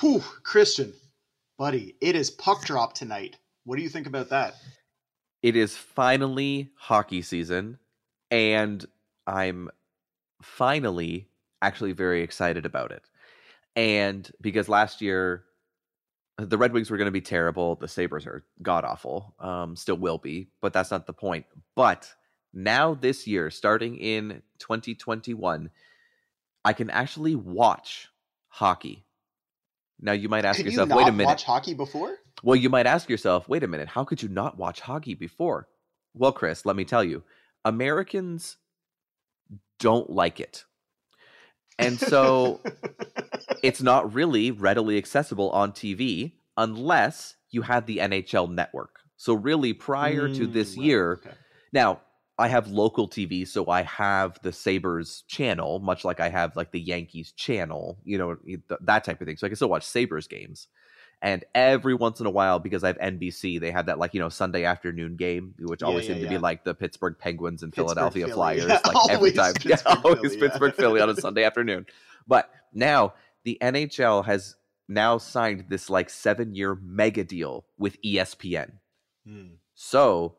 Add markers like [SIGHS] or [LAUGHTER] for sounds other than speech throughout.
Whew, Christian, buddy, it is puck drop tonight. What do you think about that? It is finally hockey season, and I'm finally actually very excited about it. And because last year the Red Wings were going to be terrible, the Sabres are god awful, um, still will be, but that's not the point. But now this year, starting in 2021, I can actually watch hockey. Now you might ask Could yourself, you wait a minute. watch hockey before? Well, you might ask yourself, wait a minute, how could you not watch hockey before? Well, Chris, let me tell you, Americans don't like it. And so [LAUGHS] it's not really readily accessible on TV unless you had the NHL network. So, really, prior to this Mm, right, year, okay. now I have local TV, so I have the Sabres channel, much like I have like the Yankees channel, you know, th- that type of thing. So I can still watch Sabres games. And every once in a while, because I have NBC, they have that like, you know, Sunday afternoon game, which Yeah, always yeah, seem to be like the Pittsburgh Penguins and Pittsburgh, Philadelphia Philly. [LAUGHS] Flyers, Yeah, like every always time. [LAUGHS] Yeah, always Philly, yeah. Pittsburgh, Philly on a Sunday afternoon. But now the NHL has now signed this like seven year mega deal with ESPN. Hmm. So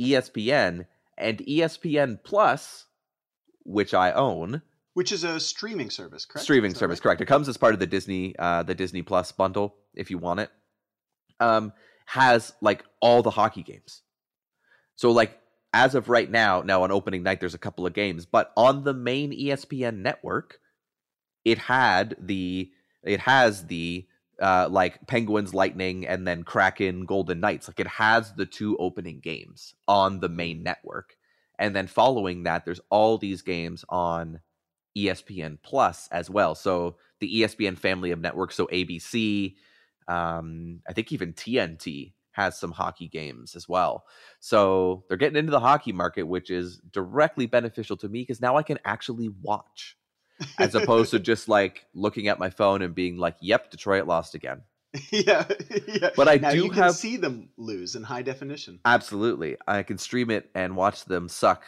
ESPN and ESPN Plus, which I own, Which is a streaming service, correct? streaming service, right? correct? It comes as part of the Disney, uh, the Disney Plus bundle if you want it. Um, has like all the hockey games. So like as of right now, now on opening night, there's a couple of games, but on the main ESPN network, it had the it has the uh like Penguins Lightning and then Kraken Golden Knights. Like it has the two opening games on the main network. And then following that, there's all these games on ESPN Plus as well. So the ESPN family of networks, so ABC, um, I think even TNT has some hockey games as well. So they're getting into the hockey market, which is directly beneficial to me because now I can actually watch as opposed to just like looking at my phone and being like, "Yep, Detroit lost again." [LAUGHS] yeah, yeah. But I now do you can have- see them lose in high definition. Absolutely, I can stream it and watch them suck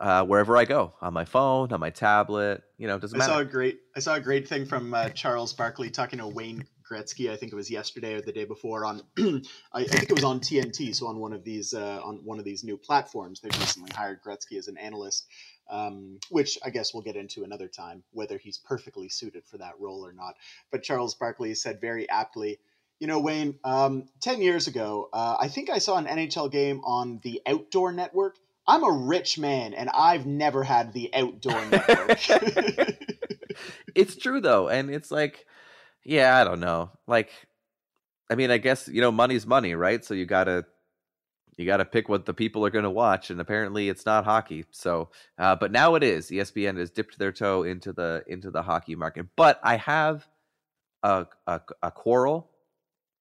uh, wherever I go on my phone, on my tablet. You know, it doesn't I saw a great I saw a great thing from uh, Charles Barkley talking to Wayne Gretzky. I think it was yesterday or the day before on [CLEARS THROAT] I, I think it was on TNT. So on one of these uh, on one of these new platforms, they've recently hired Gretzky as an analyst, um, which I guess we'll get into another time whether he's perfectly suited for that role or not. But Charles Barkley said very aptly. You know, Wayne, um, 10 years ago, uh, I think I saw an NHL game on the Outdoor Network. I'm a rich man and I've never had the Outdoor [LAUGHS] Network. [LAUGHS] it's true though, and it's like, yeah, I don't know. Like, I mean, I guess you know, money's money, right? So you gotta you gotta pick what the people are gonna watch, and apparently it's not hockey. So, uh, but now it is. ESPN has dipped their toe into the into the hockey market. But I have a a, a quarrel,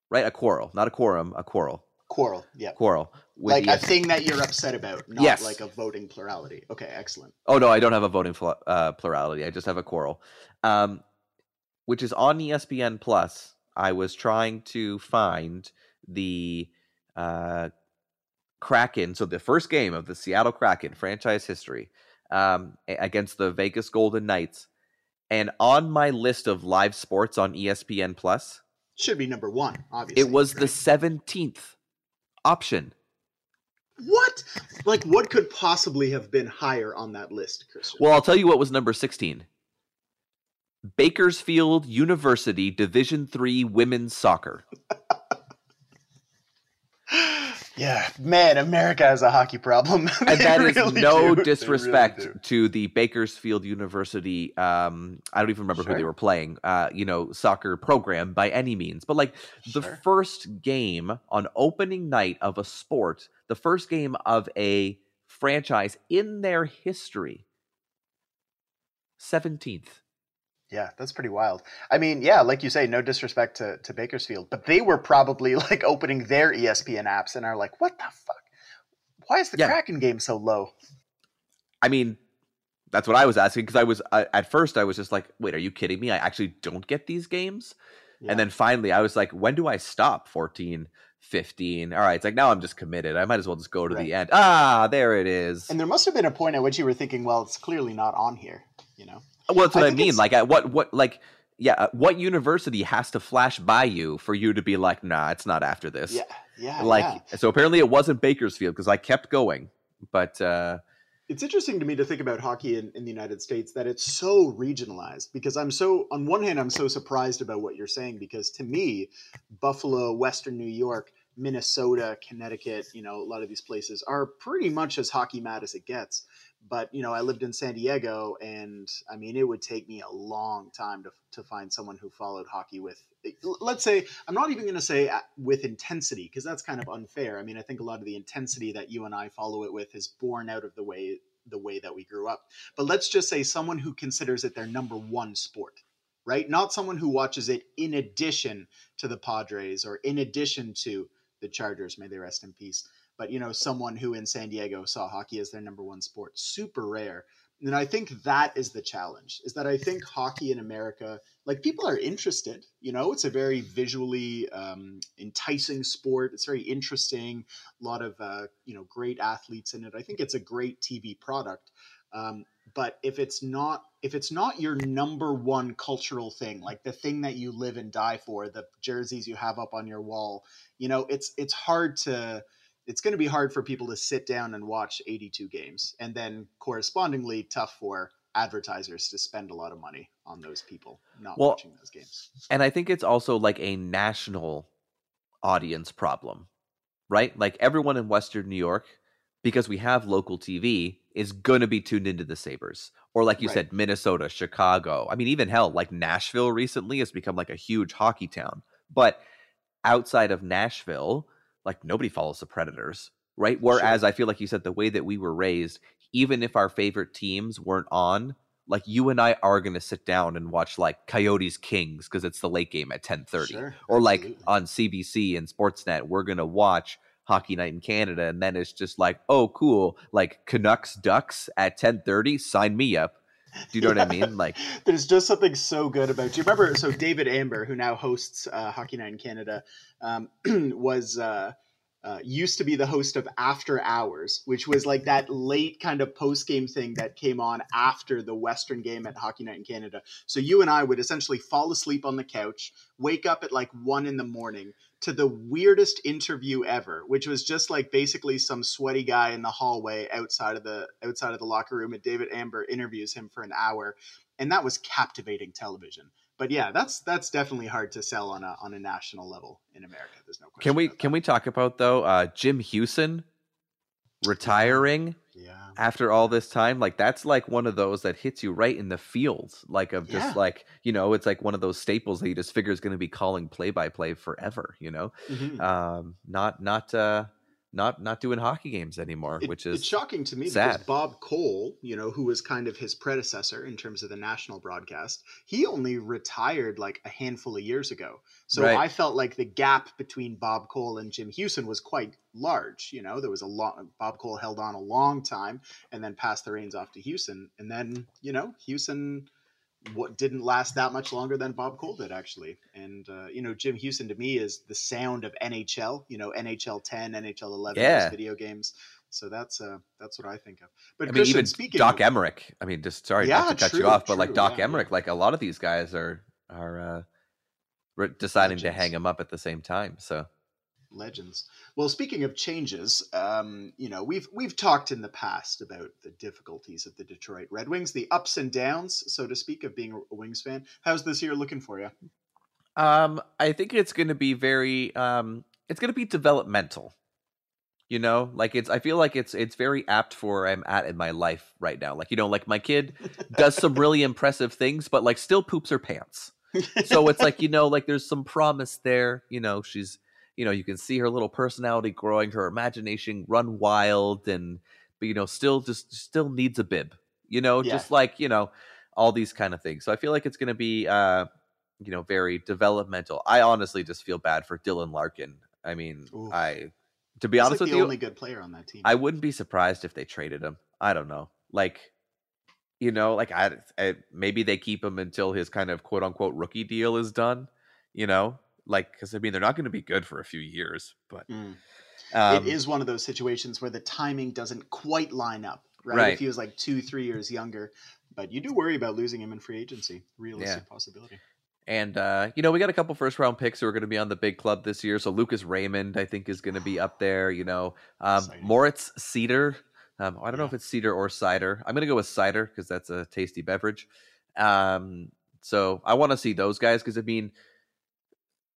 right? A quarrel, not a quorum, a quarrel, Quarrel, yeah. quarrel. Like a thing that you're upset about, not Yes. like a voting plurality. Okay, excellent. Oh no, I don't have a voting fl- uh, plurality. I just have a quarrel, um, which is on ESPN Plus. I was trying to find the uh, Kraken, so the first game of the Seattle Kraken franchise history um, against the Vegas Golden Knights, and on my list of live sports on ESPN Plus, Should be number one, obviously. it was the seventeenth option. what? Like, what could possibly have been higher on that list, Christian? Well, I'll tell you what was number 16. Bakersfield University Division 3 women's soccer. [LAUGHS] yeah, man, America has a hockey problem. [LAUGHS] And that is really no do. They really disrespect to the Bakersfield University um I don't even remember who they were playing, uh you know, soccer program by any means. But like the Sure. first game on opening night of a sport, the first game of a franchise in their history. 17th. Yeah, that's pretty wild. I mean, yeah, like you say, no disrespect to, to Bakersfield, but they were probably [LAUGHS] like opening their ESPN apps and are like, what the fuck? Why is the Yeah. Kraken game so low? I mean, that's what I was asking because I was I, at first I was just like, wait, are you kidding me? I actually don't get these games. Yeah. And then finally I was like, when do I stop? 14, 15. All right, it's like now I'm just committed. I might as well just go to Right. the end. Ah, there it is. And there must have been a point at which you were thinking, well, it's clearly not on here, you know? Well, that's what I I, mean. Like, at what what like yeah, what university has to flash by you for you to be like, nah, it's not after this. Yeah, yeah. like yeah. so apparently it wasn't Bakersfield because I kept going, but uh, it's interesting to me to think about hockey in, in the United States that it's so regionalized because I'm so on one hand I'm so surprised about what you're saying because to me Buffalo, Western New York, Minnesota, Connecticut, you know, a lot of these places are pretty much as hockey mad as it gets. But, you know, I lived in San Diego and I mean, it would take me a long time to, to find someone who followed hockey with, eh, let's say, I'm not even going to say uh, with intensity because that's kind of unfair. I mean, I think a lot of the intensity that you and I follow it with is born out of the way the way that we grew up. But let's just say someone who considers it their number one sport right? Not someone who watches it in addition to the Padres or in addition to the Chargers, may they rest in peace. But you know, someone who in San Diego saw hockey as their number one sport, super rare. And I think that is the challenge. Is that I think [LAUGHS] hockey in America, like people are interested. You know, it's a very visually um, enticing sport. It's very interesting. A lot of uh, you know great athletes in it. I think it's a great TV product. Um, but if it's not if it's not your number one cultural thing like the thing that you live and die for the jerseys you have up on your wall you know it's it's hard to it's going to be hard for people to sit down and watch 82 games and then correspondingly tough for advertisers to spend a lot of money on those people not well, watching those games and i think it's also like a national audience problem right like everyone in western new york because we have local tv is going to be tuned into the Sabres. Or like you right. said, Minnesota, Chicago. I mean, even hell, like Nashville recently has become like a huge hockey town. But outside of Nashville, like nobody follows the Predators, right? Whereas sure. I feel like you said the way that we were raised, even if our favorite teams weren't on, like you and I are going to sit down and watch like Coyotes Kings because it's the late game at 10:30 sure, or like on CBC and Sportsnet we're going to watch hockey night in Canada, and then it's just like, oh, cool, like Canucks Ducks at ten thirty, sign me up. [LAUGHS] Do you know yeah. what I mean? Like, there's just something so good about. You remember? So David Amber, who now hosts uh, Hockey Night in Canada, um, [CLEARS THROAT] was. Uh, uh, used to be the host of After Hours, which was like that late kind of post game thing that came on after the Western game at Hockey Night in Canada. So you and I would essentially fall asleep on the couch, wake up at like one in the morning, to the weirdest interview ever, which was just like basically some sweaty guy in the hallway outside of the outside of the locker room, and David Amber interviews him for an hour, and that was captivating television. But yeah, that's that's definitely hard to sell on a on a national level in America. There's no question. Can we can we talk about though uh, Jim Hughson retiring? Yeah. After all this time, like that's like one of those that hits you right in the feels, like of just yeah. like you know, it's like one of those staples that you just figure is going to be calling play by play forever. You know, mm-hmm. um, not not uh, not not doing hockey games anymore, it, which is it's shocking to me sad. because Bob Cole, you know, who was kind of his predecessor in terms of the national broadcast, he only retired like a handful of years ago. So right. I felt like the gap between Bob Cole and Jim Hughson was quite large. You know, there was a long Bob Cole held on a long time and then passed the reins off to Hughson, and then you know Hughson what didn't last that much longer than Bob Cole did actually. And uh, you know, Jim Hughson to me is the sound of NHL. You know, NHL 10, NHL 11, yeah. video games. So that's uh, that's what I think of. But I mean, even speaking Doc of, Emrick. I mean, just sorry yeah, not to cut true, you off, but like Doc yeah, Emrick, yeah. like a lot of these guys are are uh, deciding Legends. to hang him up at the same time. So legends. Well, speaking of changes, um, you know we've we've talked in the past about the difficulties of the Detroit Red Wings, the ups and downs, so to speak, of being a Wings fan. How's this year looking for you? Um, I think it's going to be very um, it's going to be developmental. You know, like it's I feel like it's it's very apt for where I'm at in my life right now. Like you know, like my kid does some really [LAUGHS] impressive things, but like still poops her pants. so it's like you know, like there's some promise there. You know, she's you know you can see her little personality growing her imagination run wild and but you know still just still needs a bib you know yeah. just like you know all these kind of things. So i feel like it's going to be uh you know very developmental. I honestly just feel bad for dylan larkin. I mean Ooh. i to be He's honest like with the you only good player on that team. I wouldn't be surprised if they traded him. I don't know. Like you know like I, I maybe they keep him until his kind of quote unquote rookie deal is done you know like because I mean they're not going to be good for a few years, but mm. um, it is one of those situations where the timing doesn't quite line up. Right? right. If he was like two, three years younger, but you do worry about losing him in free agency. Realistic yeah. possibility. And uh, you know, we got a couple first round picks who are going to be on the big club this year. So Lucas Raymond, I think, is going to be up there. You know, um. Moritz Seider. Um, I don't know if it's cedar or cider. I'm going to go with cider because that's a tasty beverage. Um, so I want to see those guys because I mean,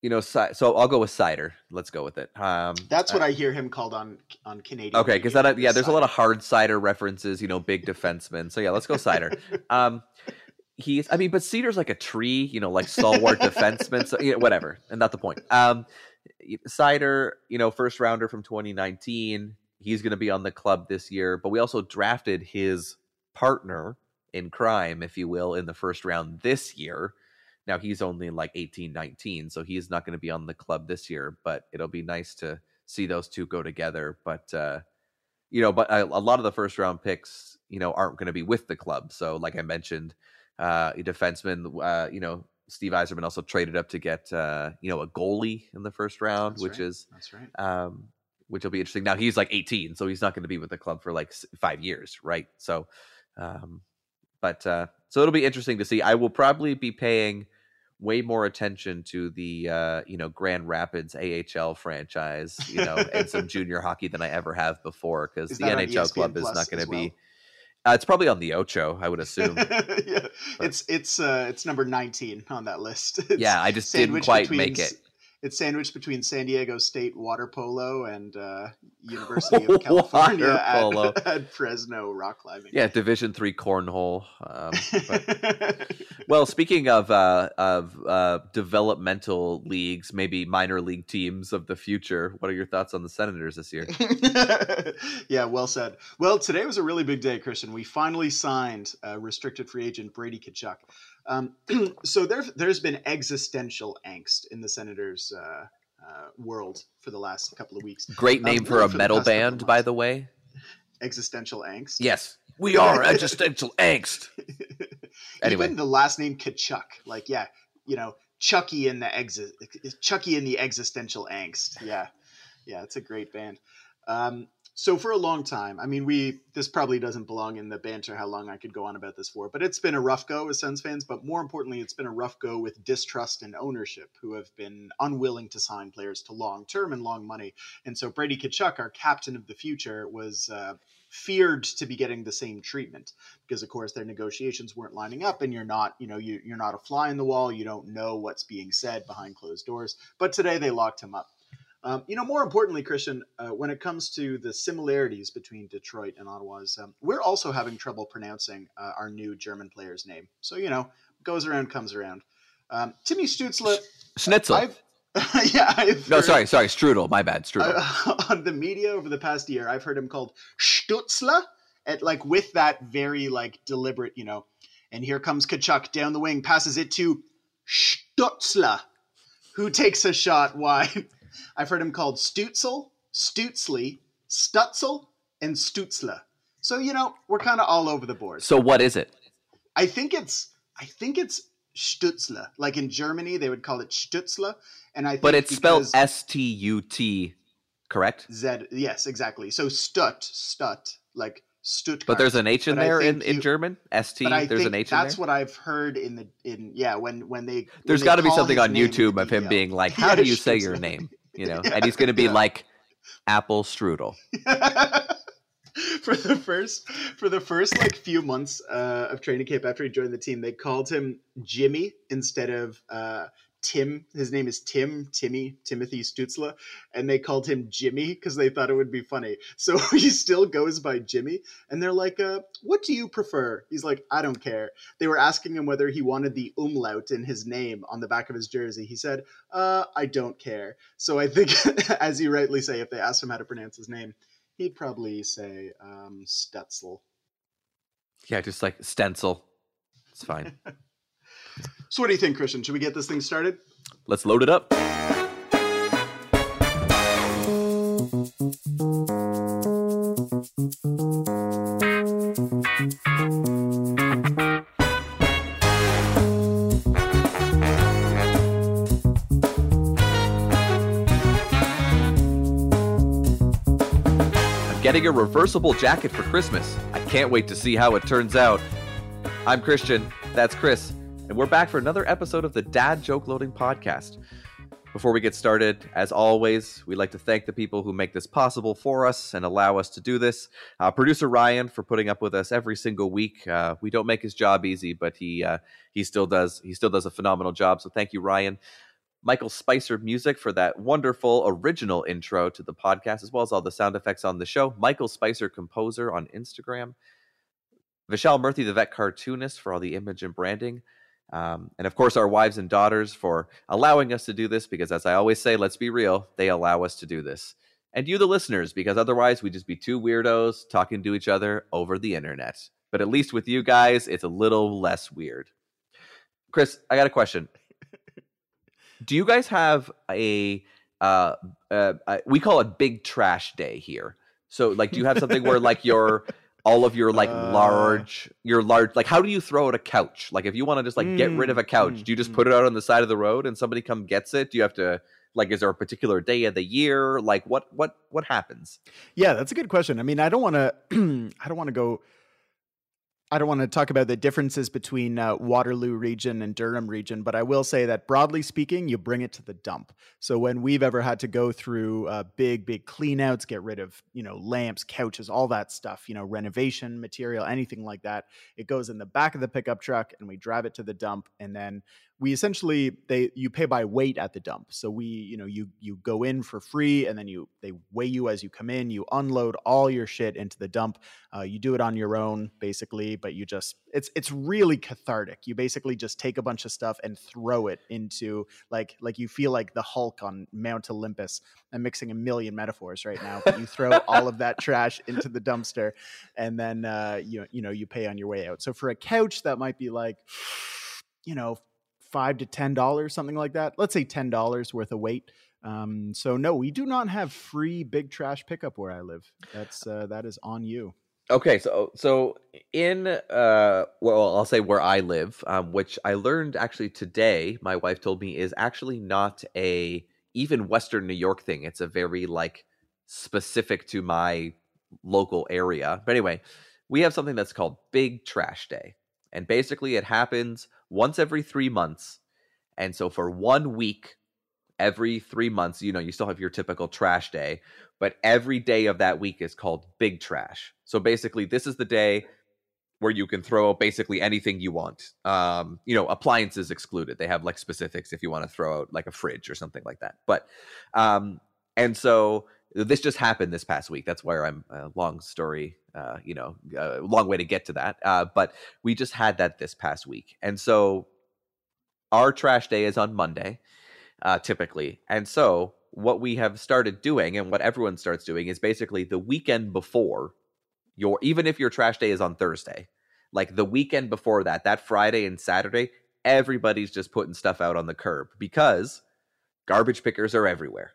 you know, so I'll go with cider. Let's go with it. Um, That's what uh, I hear him called on on Canadian. Okay, because that yeah, is there's a lot of hard cider references. You know, big defensemen. So yeah, let's go cider. [LAUGHS] Um, he's I mean, but Cedar's like a tree. You know, like stalwart defenseman. So yeah, whatever, and not the point. Um, cider, you know, first rounder from 2019. He's going to be on the club this year, but we also drafted his partner in crime, if you will, in the first round this year. Now he's only like 18, 19, so he's not going to be on the club this year, but it'll be nice to see those two go together. But, uh, you know, but a, a lot of the first round picks, you know, aren't going to be with the club. So, like I mentioned, uh, a defenseman, uh, you know, Steve Yzerman also traded up to get, uh, you know, a goalie in the first round, That's which right. is That's right. um, which will be interesting. Now he's like 18, so he's not going to be with the club for like five years, right? So, um, but uh, so it'll be interesting to see. I will probably be paying way more attention to the uh, you know Grand Rapids AHL franchise, you know, and some [LAUGHS] junior hockey than I ever have before because the NHL club is not going to be. Uh, it's probably on the Ocho, I would assume. [LAUGHS] yeah, it's it's uh it's number nineteen on that list. [LAUGHS] It's yeah, I just didn't quite make it. It's sandwiched between San Diego State water polo and uh, University of [LAUGHS] California at, [LAUGHS] at Fresno rock climbing. Yeah, Division three cornhole. Um, but [LAUGHS] Well, speaking of uh, of uh, developmental leagues, maybe minor league teams of the future, what are your thoughts on the Senators this year? yeah, well said. Well, today was a really big day, Christian. We finally signed uh, restricted free agent Brady Tkachuk. Um, [CLEARS THROAT] so there, there's been existential angst in the Senators' uh, uh, world for the last couple of weeks. Great Um, name for a for metal past couple of band, by the way. Existential angst. Yes, we are existential angst. [LAUGHS] Anyway. Even the last name Tkachuk, like yeah, you know, Chucky in the exi- Chucky in the existential angst. Yeah, yeah, it's a great band. Um, so for a long time, I mean, we this probably doesn't belong in the banter. How long I could go on about this for, but it's been a rough go with Sens fans. But more importantly, it's been a rough go with distrust and ownership, who have been unwilling to sign players to long term and long money. And so Brady Tkachuk, our captain of the future, was uh, feared to be getting the same treatment because of course their negotiations weren't lining up and you're not you know you, you're not a fly in the wall you don't know what's being said behind closed doors but today they locked him up um, you know more importantly christian uh, when it comes to the similarities between detroit and ottawa's um, we're also having trouble pronouncing uh, our new german player's name so you know goes around comes around um, timmy stutzla Schnitzel. i've [LAUGHS] yeah I've no, heard- sorry, sorry, Strudel. My bad, Strudel. uh, [LAUGHS] on the media over the past year, I've heard him called Stutzla, at like with that very like deliberate, you know. And here comes Tkachuk down the wing, passes it to Stutzler, who takes a shot wide. [LAUGHS] I've heard him called Stutzel, Stutzli, Stutzel, and Stutzla. So you know we're kind of all over the board. so what is it? I think it's I think it's Stutzla. Like in Germany, they would call it Stutzla, and I think But it's spelled S T U T, correct? Z. Yes, exactly. So Stut, Stut, like Stuttgart. But there's an H in But there in, in you- German. S T. There's an H in there. that's what I've heard in the in yeah when when they. There's got to be something on YouTube of him being like, [LAUGHS] "How Yeah, do you say your name?" You know, Yeah, and he's going to be yeah. like Apple Strudel. [LAUGHS] for the first for the first like few months uh, of training camp after he joined the team, they called him Jimmy instead of uh, Tim. His name is Tim Timmy Timothy Stutzla, and they called him Jimmy because they thought it would be funny. [LAUGHS] So he still goes by Jimmy, and they're like, uh, "What do you prefer?" He's like, "I don't care." They were asking him whether he wanted the umlaut in his name on the back of his jersey. He said, uh, "I don't care." So I think, [LAUGHS] as you rightly say, if they asked him how to pronounce his name, he'd probably say um, Stutzel. Yeah, just like stencil. It's fine. [LAUGHS] So, what do you think, Christian? Should we get this thing started? Let's load it up. I'm getting a reversible jacket for Christmas. I can't wait to see how it turns out. I'm Christian. That's Chris. And we're back for another episode of the Dad Joke Loading Podcast. Before we get started, as always, we'd like to thank the people who make this possible for us and allow us to do this. Uh, Producer Ryan for putting up with us every single week. Uh, we don't make his job easy, but he uh, he still does he still does a phenomenal job. So thank you, Ryan. Michael Spicer Music for that wonderful original intro to the podcast, as well as all the sound effects on the show. Michael Spicer Composer on Instagram. Vishal Murthy, the vet cartoonist, for all the image and branding. Um, and of course, our wives and daughters for allowing us to do this, because as I always say, let's be real, they allow us to do this. And you, the listeners, because otherwise we'd just be two weirdos talking to each other over the internet. But at least with you guys, it's a little less weird. Chris, I got a question. [LAUGHS] do you guys have a, uh, uh, uh, we call it big trash day here. So, like, do you have something where, like, your all of your like Uh. large your large like how do you throw out a couch like if you want to just like get rid of a couch mm, do you just mm. put it out on the side of the road and somebody come gets it do you have to like is there a particular day of the year like what what what happens Yeah, that's a good question. I mean, I don't want [CLEARS THROAT] to. I don't want to go. I don't want to talk about the differences between uh, Waterloo region and Durham region, but I will say that broadly speaking, you bring it to the dump. So when we've ever had to go through uh, big, big cleanouts, get rid of you know lamps, couches, all that stuff, you know renovation material, anything like that, it goes in the back of the pickup truck, and we drive it to the dump, and then we essentially they you pay by weight at the dump. So we you know you you go in for free and then you they weigh you as you come in you unload all your shit into the dump. Uh, you do it on your own basically but you just it's it's really cathartic. You basically just take a bunch of stuff and throw it into like like you feel like the hulk on mount olympus. I'm mixing a million metaphors right now but you throw all of that trash into the dumpster and then uh, you you know you pay on your way out. So for a couch that might be like you know five to ten dollars, something like that. Let's say ten dollars worth of weight. Um, so no, we do not have free big trash pickup where I live. That's uh, that is on you. okay so so in uh well i'll say where i live um which i learned actually today my wife told me is actually not a even western new york thing it's a very like specific to my local area but anyway we have something that's called big trash day and basically it happens once every three months. And so for one week every three months you know you still have your typical trash day but every day of that week is called big trash. So basically this is the day where you can throw basically anything you want. Um you know appliances excluded. They have like specifics if you want to throw out like a fridge or something like that. But um and so this just happened this past week that's where i'm uh, long story uh you know uh, long way to get to that uh but we just had that this past week and so our trash day is on monday uh typically and so what we have started doing and what everyone starts doing is basically the weekend before your even if your trash day is on thursday like the weekend before that that friday and saturday everybody's just putting stuff out on the curb because garbage pickers are everywhere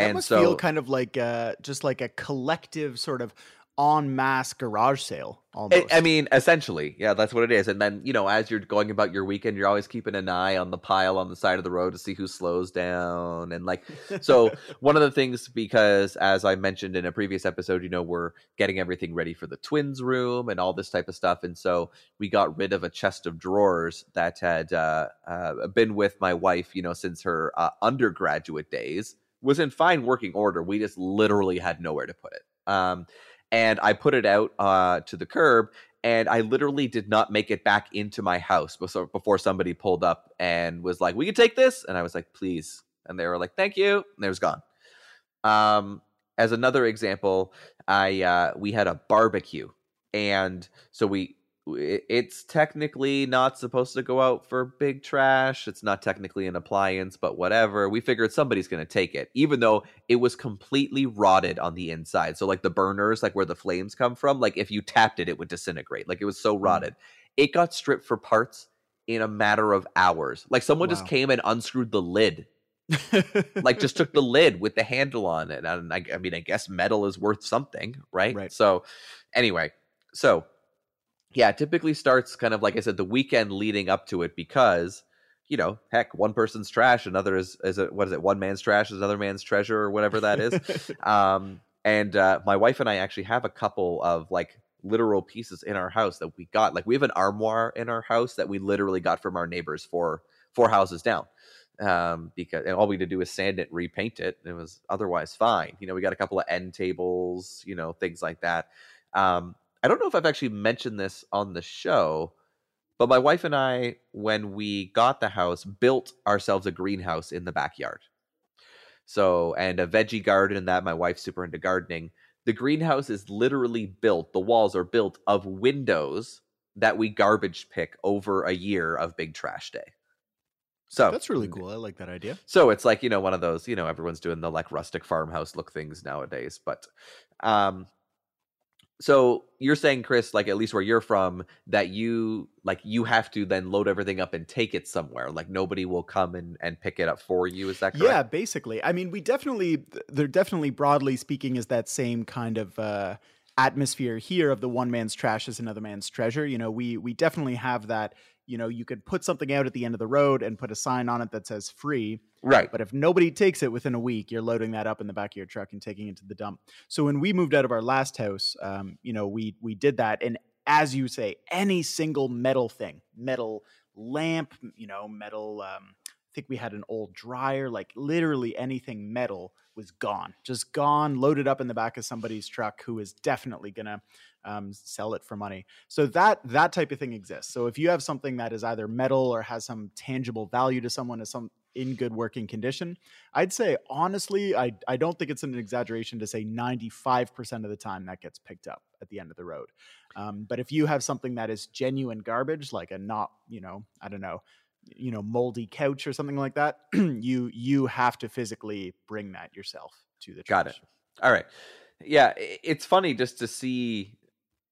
and must so feel kind of like uh, just like a collective sort of en masse garage sale. I- Almost. I mean, essentially, yeah, that's what it is. And then, you know, as you're going about your weekend, you're always keeping an eye on the pile on the side of the road to see who slows down. And like, so [LAUGHS] one of the things, because as I mentioned in a previous episode, you know, we're getting everything ready for the twins' room and all this type of stuff. And so we got rid of a chest of drawers that had uh, uh, been with my wife, you know, since her uh, undergraduate days, was in fine working order. We just literally had nowhere to put it. Um, and I put it out uh, to the curb, and I literally did not make it back into my house before, somebody pulled up and was like, "We can take this," and I was like, "Please," and they were like, "Thank you," and it was gone. Um, as another example, I uh, we had a barbecue, and so we it's technically not supposed to go out for big trash. It's not technically an appliance, but whatever. We figured somebody's going to take it, even though it was completely rotted on the inside. So, like the burners, like where the flames come from, like if you tapped it, it would disintegrate. Like it was so hmm. rotted. It got stripped for parts in a matter of hours. Like someone just came and unscrewed the lid like just took the [LAUGHS] lid with the handle on it and I, I mean i guess metal is worth something right? Right. so anyway so yeah typically starts kind of like i said the weekend leading up to it because you know heck one person's trash another is is it what is it one man's trash is another man's treasure or whatever that is [LAUGHS] um and uh my wife and i actually have a couple of like literal pieces in our house that we got. Like we have an armoire in our house that we literally got from our neighbors for four houses down. Um, because and all we had to do was sand it, repaint it. And it was otherwise fine. You know, we got a couple of end tables, you know, things like that. Um, I don't know if I've actually mentioned this on the show, but my wife and I, when we got the house, built ourselves a greenhouse in the backyard. So, and a veggie garden, and that my wife's super into gardening. The greenhouse is literally built, the walls are built of windows that we garbage pick over a year of big trash day. So that's really cool. I like that idea. So it's like, you know, one of those, you know, everyone's doing the like rustic farmhouse look things nowadays. But um so you're saying chris like at least where you're from that you like you have to then load everything up and take it somewhere like nobody will come and, and pick it up for you is that correct? yeah basically. I mean we definitely there definitely broadly speaking is that same kind of uh atmosphere here of the one man's trash is another man's treasure you know we we definitely have that you know you could put something out at the end of the road and put a sign on it that says free right. but if nobody takes it within a week you're loading that up in the back of your truck and taking it to the dump. So when we moved out of our last house um, you know we we did that and as you say any single metal thing metal lamp you know metal um, I think we had an old dryer, like literally anything metal was gone, just gone, loaded up in the back of somebody's truck who is definitely gonna um, sell it for money. So that that type of thing exists. So if you have something that is either metal or has some tangible value to someone, as some in good working condition, I'd say honestly, I I don't think it's an exaggeration to say 95% of the time that gets picked up at the end of the road. Um, but if you have something that is genuine garbage, like a not, you know, I don't know, you know moldy couch or something like that [CLEARS THROAT] you you have to physically bring that yourself to the got it. all right. Yeah it's funny just to see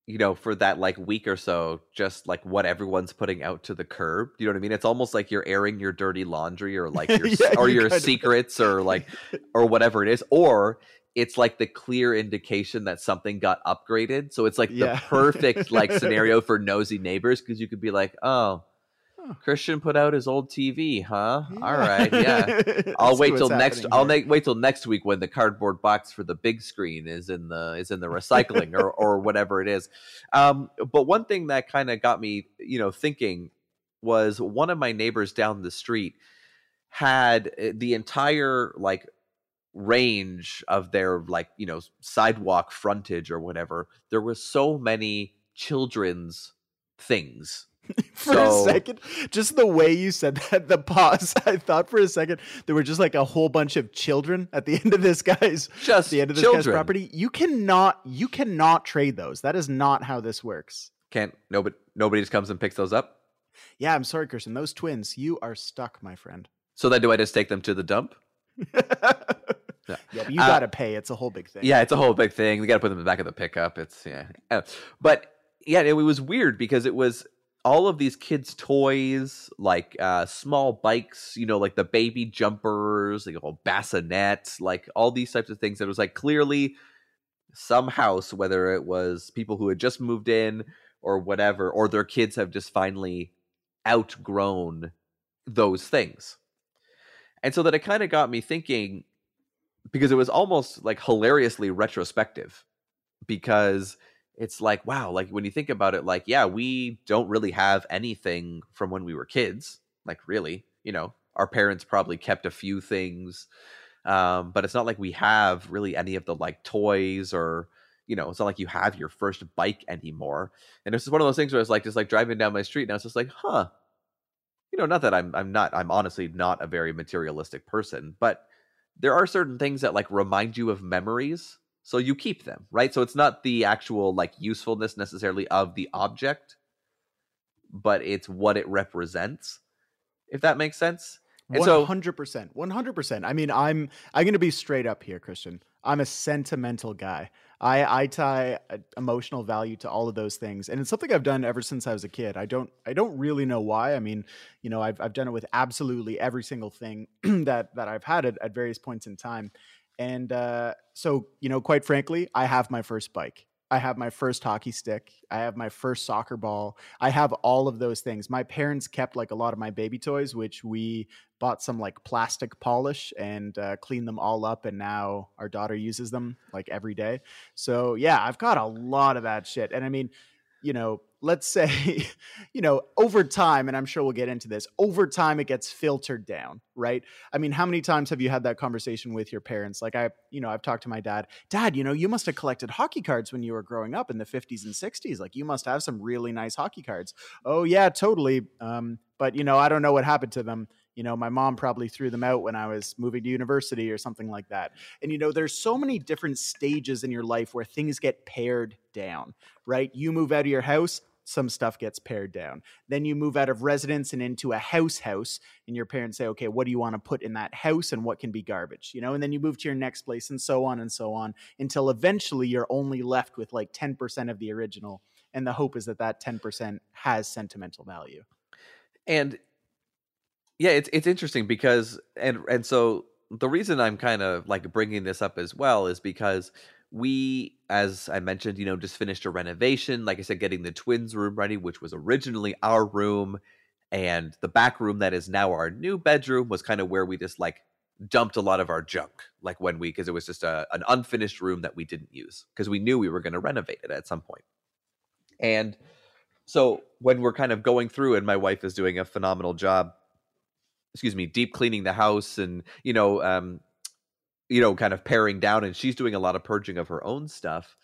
you know for that like week or so just like what everyone's putting out to the curb you know what i mean? It's almost like you're airing your dirty laundry or like your [LAUGHS] yeah, or your secrets or like [LAUGHS] or whatever it is or it's like the clear indication that something got upgraded so it's like yeah. the perfect like scenario [LAUGHS] for nosy neighbors because you could be like oh Christian put out his old TV, huh? Yeah. All right, yeah. [LAUGHS] I'll wait till next. I'll na- wait till next week when the cardboard box for the big screen is in the is in the recycling or or whatever it is. Um, but one thing that kind of got me, you know, thinking was one of my neighbors down the street had eh, the entire like range of their like you know sidewalk frontage or whatever. There was so many children's things [LAUGHS] for so, a second. Just the way you said that, the pause. [LAUGHS] I thought for a second there were just like a whole bunch of children at the [LAUGHS] end of this guy's just the end of this children. guy's property. You cannot you cannot trade those. That is not how this works. Can't nobody nobody just comes and picks those up? Yeah, I'm sorry, Christian. Those twins, you are stuck, my friend. So then do I just take them to the dump? yeah. you gotta uh, pay. It's a whole big thing. Yeah, it's a whole big thing. We gotta put them in the back of the pickup. It's yeah. Uh, but yeah, it was weird because it was all of these kids' toys, like uh, small bikes, you know, like the baby jumpers, like all bassinets, like all these types of things. It was like clearly some house, whether it was people who had just moved in or whatever, or their kids have just finally outgrown those things. And so that it kind of got me thinking because it was almost like hilariously retrospective because it's like wow like when you think about it like yeah we don't really have anything from when we were kids like really you know our parents probably kept a few things um, but it's not like we have really any of the like toys or you know it's not like you have your first bike anymore and it's one of those things where it's like just like driving down my street and i was just like huh. You know not that i'm i'm not i'm honestly not a very materialistic person but there are certain things that like remind you of memories so you keep them, right? So it's not the actual like usefulness necessarily of the object, but it's what it represents. If that makes sense. Percent, one hundred percent. I mean, I'm I'm to be straight up here, Christian. I'm a sentimental guy. I I tie emotional value to all of those things, and it's something I've done ever since I was a kid. I don't I don't really know why. I mean, you know, I've I've done it with absolutely every single thing [CLEARS THROAT] that that I've had at, at various points in time. And uh, so, you know, quite frankly, I have my first bike. I have my first hockey stick. I have my first soccer ball. I have all of those things. My parents kept like a lot of my baby toys, which we bought some like plastic polish and uh, cleaned them all up. And now our daughter uses them like every day. So yeah, I've got a lot of that shit. And I mean, you know, let's say, [LAUGHS] you know, over time, and I'm sure we'll get into this, over time it gets filtered down, right? I mean, how many times have you had that conversation with your parents? Like I, you know, I've talked to my dad, Dad, you know, you must have collected hockey cards when you were growing up in the 50s and 60s. Like you must have some really nice hockey cards. Oh, yeah, totally. Um, but you know, I don't know what happened to them you know my mom probably threw them out when i was moving to university or something like that. And you know there's so many different stages in your life where things get pared down right? You move out of your house some stuff gets pared down. Then you move out of residence and into a house house and your parents say okay what do you want to put in that house and what can be garbage? You know and then you move to your next place and so on and so on until eventually you're only left with like 10% of the original and the hope is that that 10% has sentimental value. And yeah, it's it's interesting because and and so the reason I'm kind of like bringing this up as well is because we as I mentioned, you know, just finished a renovation, like I said getting the twins room ready, which was originally our room and the back room that is now our new bedroom was kind of where we just like dumped a lot of our junk like when we because it was just a, an unfinished room that we didn't use because we knew we were going to renovate it at some point. point and so when we're kind of going through and my wife is doing a phenomenal job excuse me, deep cleaning the house and, you know, um, you know, kind of paring down and she's doing a lot of purging of her own stuff.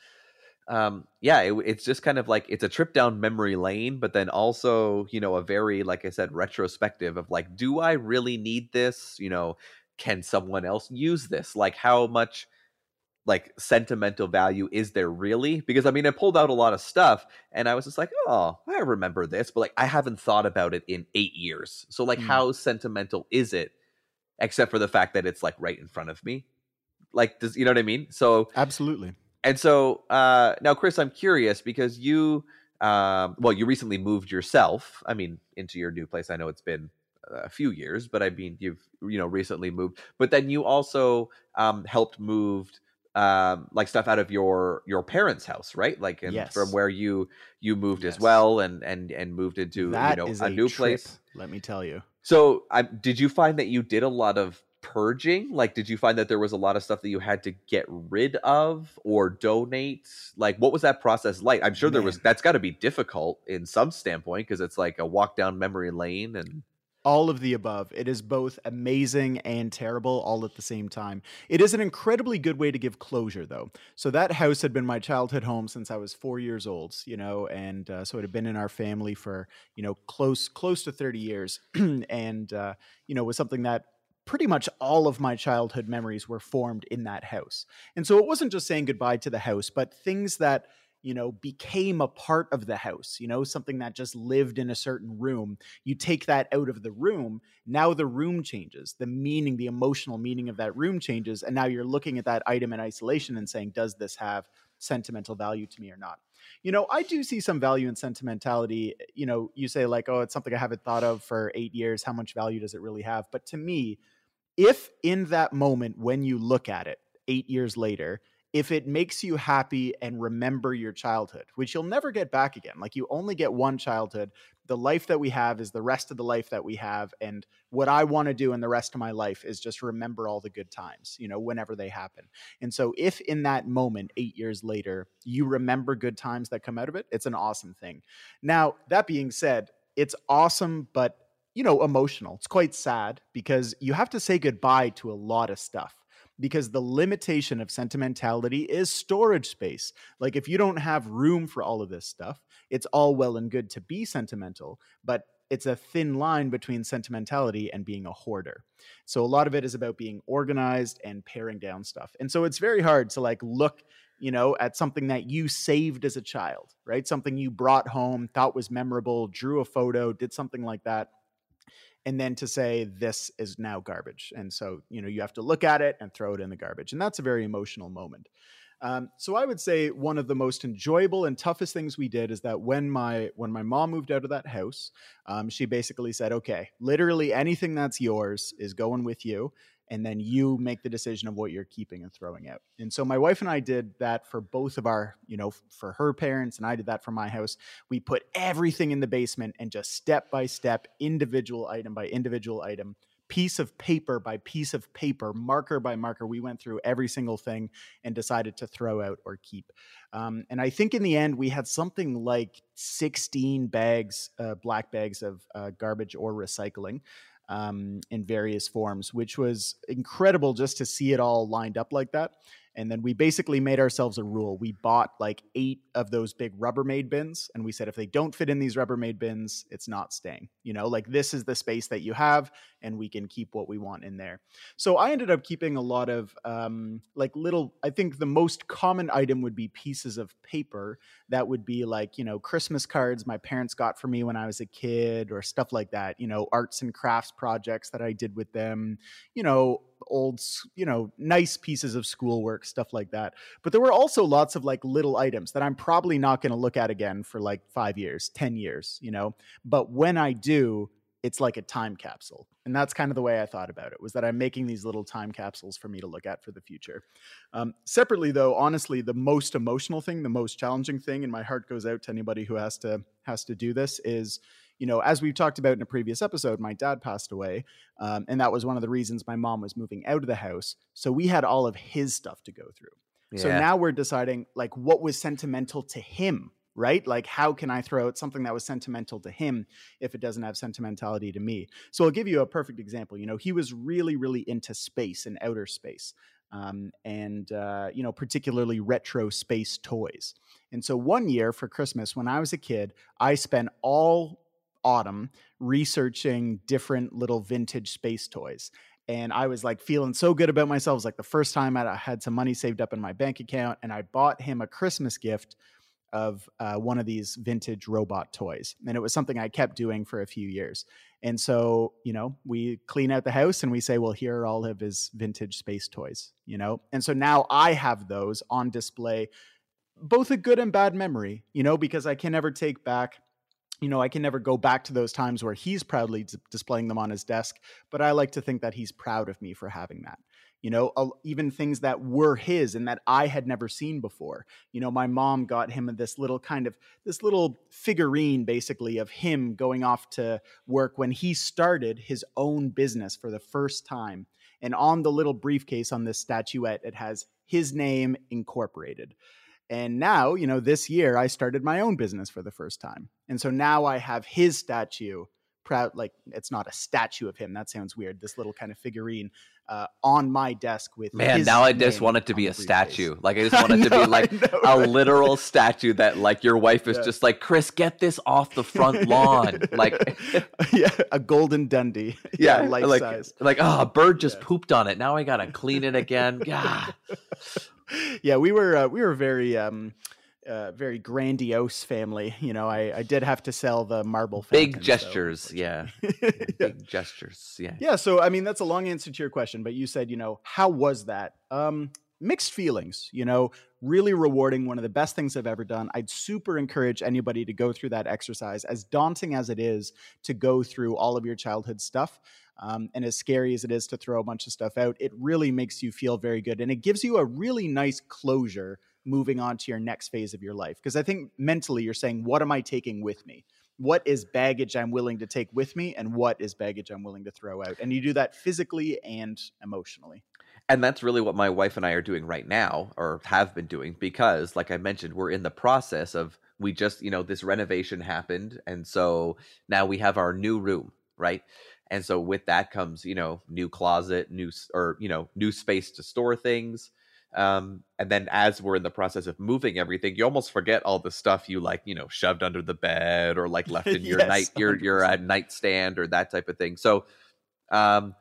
Um, yeah, it, it's just kind of like it's a trip down memory lane, but then also, you know, a very, like I said, retrospective of like, do I really need this? You know, can someone else use this? Like, how much like sentimental value is there really? Because I mean, I pulled out a lot of stuff and I was just like, oh, I remember this, but like I haven't thought about it in eight years. So like, mm. how sentimental is it? Except for the fact that it's like right in front of me. Like, does you know what I mean? So absolutely. And so uh, now, Chris, I'm curious because you, um, well, you recently moved yourself. I mean, into your new place. I know it's been a few years, but I mean, you've you know recently moved. But then you also um, helped moved um like stuff out of your your parents house right like and yes. from where you you moved yes. as well and and and moved into that you know a, a, new trip, place let me tell you so I, did you find that you did a lot of purging like did you find that there was a lot of stuff that you had to get rid of or donate like what was that process like i'm sure Man. there was that's got to be difficult in some standpoint because it's like a walk down memory lane and all of the above. It is both amazing and terrible all at the same time. It is an incredibly good way to give closure, though. So that house had been my childhood home since I was four years old, you know, and uh, so it had been in our family for you know close close to thirty years, [CLEARS THROAT] and uh, you know was something that pretty much all of my childhood memories were formed in that house. And so it wasn't just saying goodbye to the house, but things that you know, became a part of the house, you know, something that just lived in a certain room. You take that out of the room, now the room changes. The meaning, the emotional meaning of that room changes. And now you're looking at that item in isolation and saying, does this have sentimental value to me or not? You know, I do see some value in sentimentality. You know, you say, like, oh, it's something I haven't thought of for eight years. How much value does it really have? But to me, if in that moment when you look at it eight years later, if it makes you happy and remember your childhood, which you'll never get back again. Like you only get one childhood. The life that we have is the rest of the life that we have. And what I want to do in the rest of my life is just remember all the good times, you know, whenever they happen. And so if in that moment, eight years later, you remember good times that come out of it, it's an awesome thing. Now, that being said, it's awesome, but you know, emotional. It's quite sad because you have to say goodbye to a lot of stuff because the limitation of sentimentality is storage space. Like if you don't have room for all of this stuff, it's all well and good to be sentimental, but it's a thin line between sentimentality and being a hoarder. So a lot of it is about being organized and paring down stuff. And so it's very hard to like look you know, at something that you saved as a child, right? Something you brought home, thought was memorable, drew a photo, did something like that and then to say this is now garbage and so you know you have to look at it and throw it in the garbage and that's a very emotional moment. Um, so i would say one of the most enjoyable and toughest things we did is that when my when my mom moved out of that house um, she basically said okay literally anything that's yours is going with you and then you make the decision of what you're keeping and throwing out. And so my wife and I did that for both of our, you know, for her parents and I did that for my house. We put everything in the basement and just step by step, individual item by individual item, piece of paper by piece of paper, marker by marker, we went through every single thing and decided to throw out or keep. Um, and I think in the end, we had something like 16 bags, uh, black bags of uh, garbage or recycling um, in various forms, which was incredible just to see it all lined up like that. And then we basically made ourselves a rule. We bought like eight of those big Rubbermaid bins, and we said if they don't fit in these Rubbermaid bins, it's not staying. You know, like this is the space that you have, and we can keep what we want in there. So I ended up keeping a lot of um, like little. I think the most common item would be pieces of paper that would be like you know Christmas cards my parents got for me when I was a kid, or stuff like that. You know, arts and crafts projects that I did with them. You know, old, you know, nice pieces of schoolwork, stuff like that. But there were also lots of like little items that I'm probably not going to look at again for like five years, 10 years, you know. But when I do, it's like a time capsule. And that's kind of the way I thought about it was that I'm making these little time capsules for me to look at for the future. Um, separately, though, honestly, the most emotional thing, the most challenging thing, and my heart goes out to anybody who has to has to do this is you know, as we've talked about in a previous episode, my dad passed away. Um, and that was one of the reasons my mom was moving out of the house. So we had all of his stuff to go through. Yeah. So now we're deciding like what was sentimental to him, right? Like how can I throw out something that was sentimental to him if it doesn't have sentimentality to me? So I'll give you a perfect example. You know, he was really, really into space and outer space. Um, and uh, you know particularly retro space toys. And so one year for Christmas, when I was a kid, I spent all autumn researching different little vintage space toys. And I was like feeling so good about myself. It was like the first time I had some money saved up in my bank account, and I bought him a Christmas gift of uh, one of these vintage robot toys. And it was something I kept doing for a few years. And so, you know, we clean out the house and we say, well, here are all of his vintage space toys, you know? And so now I have those on display, both a good and bad memory, you know, because I can never take back you know, I can never go back to those times where he's proudly d- displaying them on his desk, but I like to think that he's proud of me for having that. You know, uh, even things that were his and that I had never seen before. You know, my mom got him this little kind of this little figurine basically of him going off to work when he started his own business for the first time. And on the little briefcase on this statuette, it has his name incorporated. And now, you know, this year I started my own business for the first time. And so now I have his statue proud like it's not a statue of him that sounds weird this little kind of figurine uh, on my desk with man now i just [LAUGHS] want it to be a statue like i just want it know, to be like know, a right? literal statue that like your wife is yeah. just like chris get this off the front lawn [LAUGHS] like [LAUGHS] yeah a golden dundee yeah, yeah like, size like oh a bird just yeah. pooped on it now i gotta clean it again yeah [LAUGHS] yeah, we were uh, we were very um, uh, very grandiose family. You know, I, I did have to sell the marble. Big gestures, so, [LAUGHS] yeah. Big gestures, yeah. Yeah. So I mean, that's a long answer to your question, but you said, you know, how was that? Um, mixed feelings. You know, really rewarding. One of the best things I've ever done. I'd super encourage anybody to go through that exercise, as daunting as it is to go through all of your childhood stuff. Um, and as scary as it is to throw a bunch of stuff out, it really makes you feel very good. And it gives you a really nice closure moving on to your next phase of your life. Because I think mentally you're saying, what am I taking with me? What is baggage I'm willing to take with me? And what is baggage I'm willing to throw out? And you do that physically and emotionally. And that's really what my wife and I are doing right now, or have been doing, because, like I mentioned, we're in the process of we just, you know, this renovation happened. And so now we have our new room, right? And so with that comes you know new closet new or you know new space to store things um, and then as we're in the process of moving everything you almost forget all the stuff you like you know shoved under the bed or like left [LAUGHS] in your yes, night your 100%. your uh, nightstand or that type of thing so um,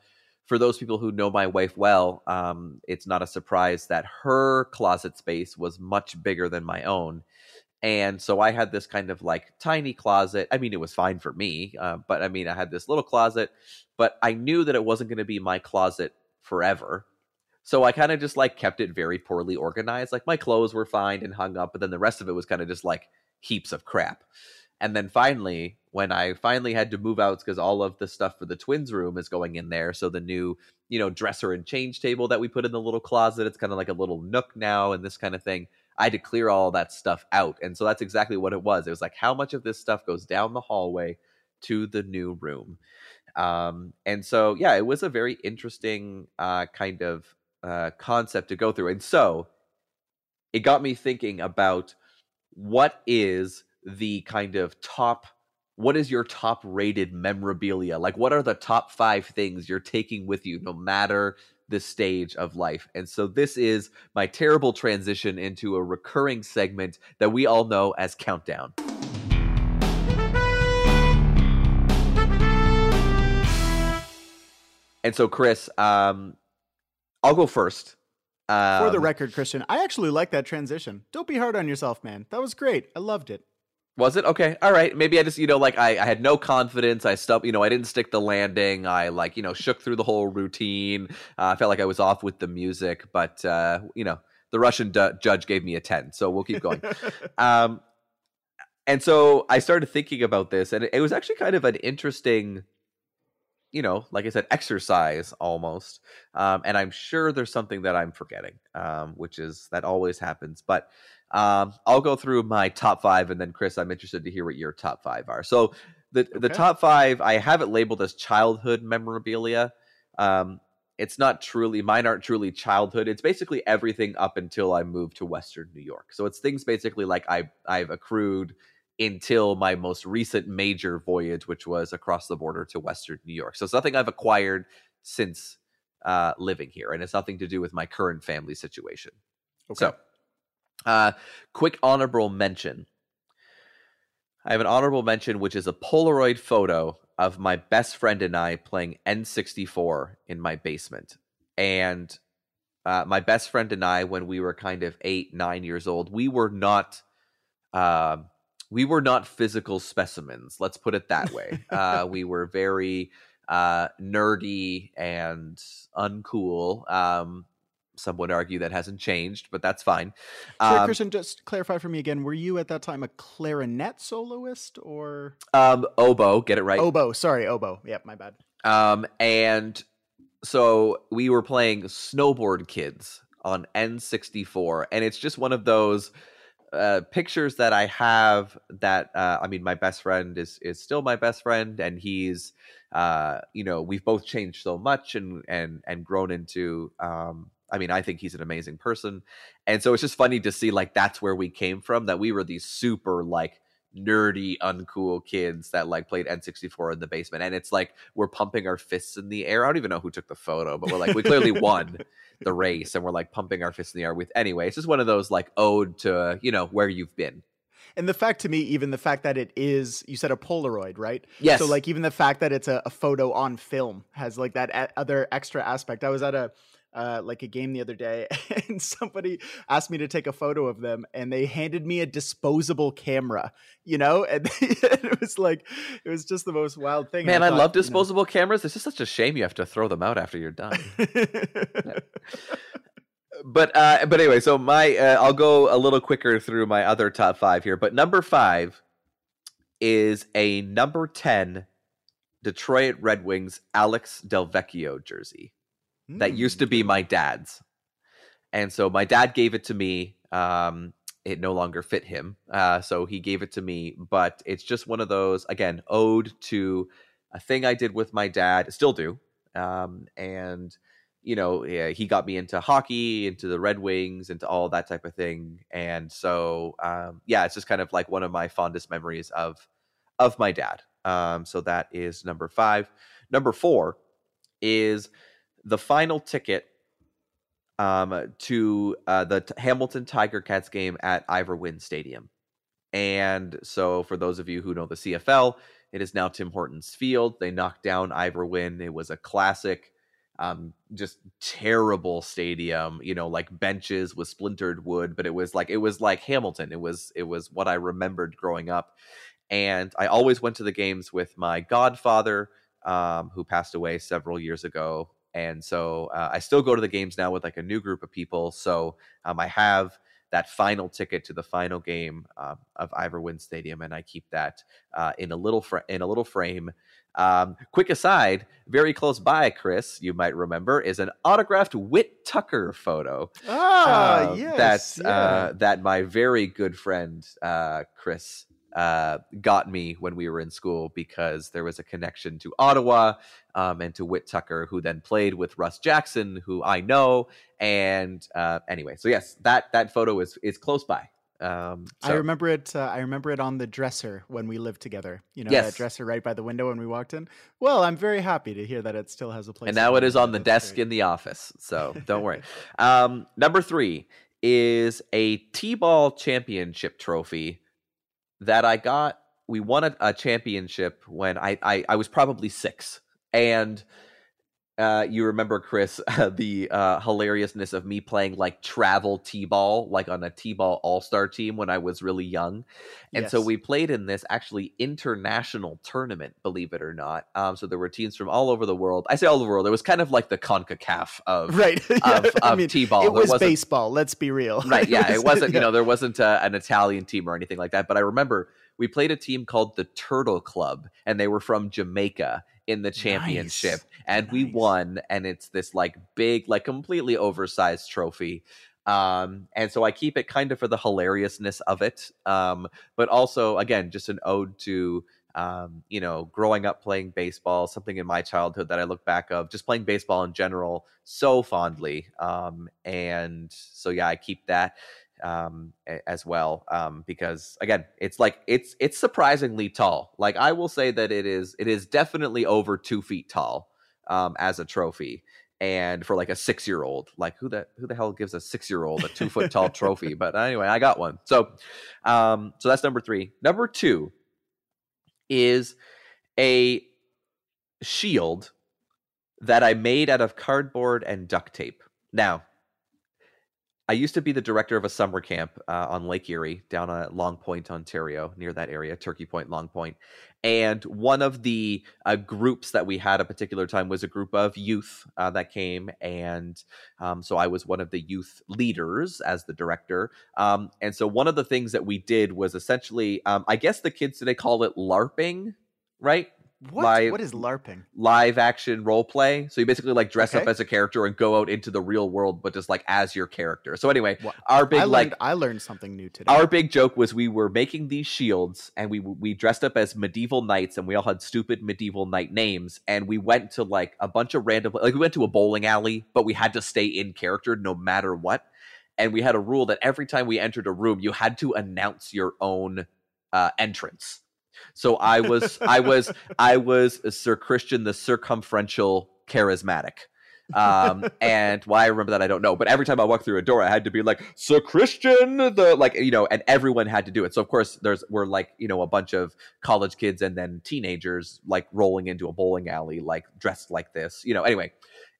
for those people who know my wife well um, it's not a surprise that her closet space was much bigger than my own and so I had this kind of like tiny closet. I mean, it was fine for me, uh, but I mean, I had this little closet, but I knew that it wasn't going to be my closet forever. So I kind of just like kept it very poorly organized. Like my clothes were fine and hung up, but then the rest of it was kind of just like heaps of crap. And then finally, when I finally had to move out because all of the stuff for the twins room is going in there. So the new, you know, dresser and change table that we put in the little closet, it's kind of like a little nook now and this kind of thing. I had to clear all that stuff out. And so that's exactly what it was. It was like how much of this stuff goes down the hallway to the new room. Um, and so, yeah, it was a very interesting uh, kind of uh, concept to go through. And so it got me thinking about what is the kind of top what is your top rated memorabilia like what are the top five things you're taking with you no matter the stage of life and so this is my terrible transition into a recurring segment that we all know as countdown and so chris um i'll go first For the Um, record, Christian, I actually like that transition. Don't be hard on yourself, man. That was great. I loved it. Was it okay? All right. Maybe I just you know like I, I had no confidence. I stuck you know I didn't stick the landing. I like you know shook through the whole routine. Uh, I felt like I was off with the music, but uh, you know the Russian du- judge gave me a ten, so we'll keep going. [LAUGHS] um, and so I started thinking about this, and it, it was actually kind of an interesting, you know, like I said, exercise almost. Um, and I'm sure there's something that I'm forgetting, um, which is that always happens. But um, I'll go through my top five, and then Chris, I'm interested to hear what your top five are. So the the top five, I have it labeled as childhood memorabilia. Um, it's not truly mine aren't truly childhood. It's basically everything up until I moved to Western New York. So it's things basically like I I've accrued until my most recent major voyage, which was across the border to Western New York. So it's nothing I've acquired since uh, living here, and it's nothing to do with my current family situation. So, uh, quick honorable mention. I have an honorable mention, which is a Polaroid photo of my best friend and I playing N64 in my basement. And uh, my best friend and I, when we were kind of eight, nine years old, we were not. Um, we were not physical specimens. Let's put it that way. [LAUGHS] uh, we were very uh, nerdy and uncool. Um, some would argue that hasn't changed, but that's fine. Um, Christian, just clarify for me again. Were you at that time a clarinet soloist or um, oboe, get it right. oboe? Sorry, oboe. Yep, my bad. Um, and so we were playing Snowboard Kids on N64, and it's just one of those uh, pictures that I have. That uh, I mean, my best friend is is still my best friend, and he's uh, you know we've both changed so much and and and grown into. Um, I mean, I think he's an amazing person, and so it's just funny to see like that's where we came from. That we were these super like nerdy, uncool kids that like played N64 in the basement. And it's like we're pumping our fists in the air. I don't even know who took the photo, but we're like, we clearly [LAUGHS] won the race and we're like pumping our fists in the air with anyway. It's just one of those like ode to, you know, where you've been. And the fact to me, even the fact that it is, you said a Polaroid, right? Yes. So like even the fact that it's a, a photo on film has like that a- other extra aspect. I was at a uh, like a game the other day, [LAUGHS] and somebody asked me to take a photo of them, and they handed me a disposable camera, you know, [LAUGHS] and it was like it was just the most wild thing. Man, I thought, love you know- disposable cameras. It's just such a shame you have to throw them out after you're done. [LAUGHS] but uh but anyway so my uh, i'll go a little quicker through my other top five here but number five is a number 10 detroit red wings alex delvecchio that used to be my dad's and so my dad gave it to me um it no longer fit him uh so he gave it to me but it's just one of those again ode to a thing i did with my dad still do um and you know, yeah, he got me into hockey, into the Red Wings, into all that type of thing. And so, um, yeah, it's just kind of like one of my fondest memories of of my dad. Um, so that is number five. Number four is the final ticket um, to uh, the T- Hamilton Tiger Cats game at Ivor Wynne Stadium. And so, for those of you who know the CFL, it is now Tim Hortons Field. They knocked down Ivor Wynne. It was a classic um just terrible stadium you know like benches with splintered wood but it was like it was like hamilton it was it was what i remembered growing up and i always went to the games with my godfather um who passed away several years ago and so uh, i still go to the games now with like a new group of people so um i have that final ticket to the final game uh, of Ivor Wynne Stadium, and I keep that uh, in a little fr- in a little frame. Um, quick aside, very close by, Chris, you might remember, is an autographed Whit Tucker photo. Ah, uh, yes. that uh, that my very good friend uh, Chris uh, got me when we were in school because there was a connection to Ottawa um, and to Whit Tucker, who then played with Russ Jackson, who I know. And uh, anyway, so yes, that that photo is is close by. Um, I remember it. Uh, I remember it on the dresser when we lived together. You know Yes. that dresser right by the window when we walked in. Well, I'm very happy to hear that it still has a place. and now it is on the desk great. in the office. So don't worry. [LAUGHS] Um, number three is a T-ball championship trophy that I got. We won a, a championship when I, I I was probably six, and uh, you remember Chris [LAUGHS] the uh, hilariousness of me playing like travel T-ball, like on a T-ball all-star team when I was really young. And so we played in this actually international tournament, believe it or not. Um, so there were teams from all over the world. I say all over the world. It was kind of like the CONCACAF of, right. [LAUGHS] of, Yeah, I of mean, T-ball. it was baseball. Let's be real. [LAUGHS] right yeah it wasn't you know there wasn't uh an italian team or anything like that but i remember we played a team called the turtle club and they were from jamaica in the championship Nice. and we won and it's this like big like completely oversized trophy um and so i keep it kind of for the hilariousness of it um but also again just an ode to um, you know, growing up playing baseball, something in my childhood that I look back of, just playing baseball in general so fondly. Um, and so yeah, I keep that um as well um because again it's like it's it's surprisingly tall. Like i will say that it is it is definitely over two feet tall um as a trophy and for like a six year old like who the who the hell gives a six year old a two foot tall trophy? [LAUGHS] But anyway i got one. So um so that's number three. Number two is a shield that I made out of cardboard and duct tape. Now, I used to be the director of a summer camp uh, on Lake Erie down at Long Point, Ontario, near that area, Turkey Point, Long Point. And one of the uh, groups that we had a particular time was a group of youth uh, that came. And um, so I was one of the youth leaders as the director. Um, and so one of the things that we did was essentially, um, I guess the kids today call it LARPing, right? What? Live- what is LARPing? live action role play. So you basically like dress up as a character and go out into the real world, but just like as your character. So anyway, our big I like learned. I learned something new today. our big joke was we were making these shields and we we dressed up as medieval knights and we all had stupid medieval knight names and we went to like a bunch of random like we went to a bowling alley but we had to stay in character no matter what and we had a rule that every time we entered a room you had to announce your own uh, entrance so i was i was i was sir christian the circumferential charismatic. Um and why i remember that i don't know but every time i walked through a door i had to be like sir christian the like you know and everyone had to do it. So of course there's we're like you know a bunch of college kids and then teenagers like rolling into a bowling alley like dressed like this you know anyway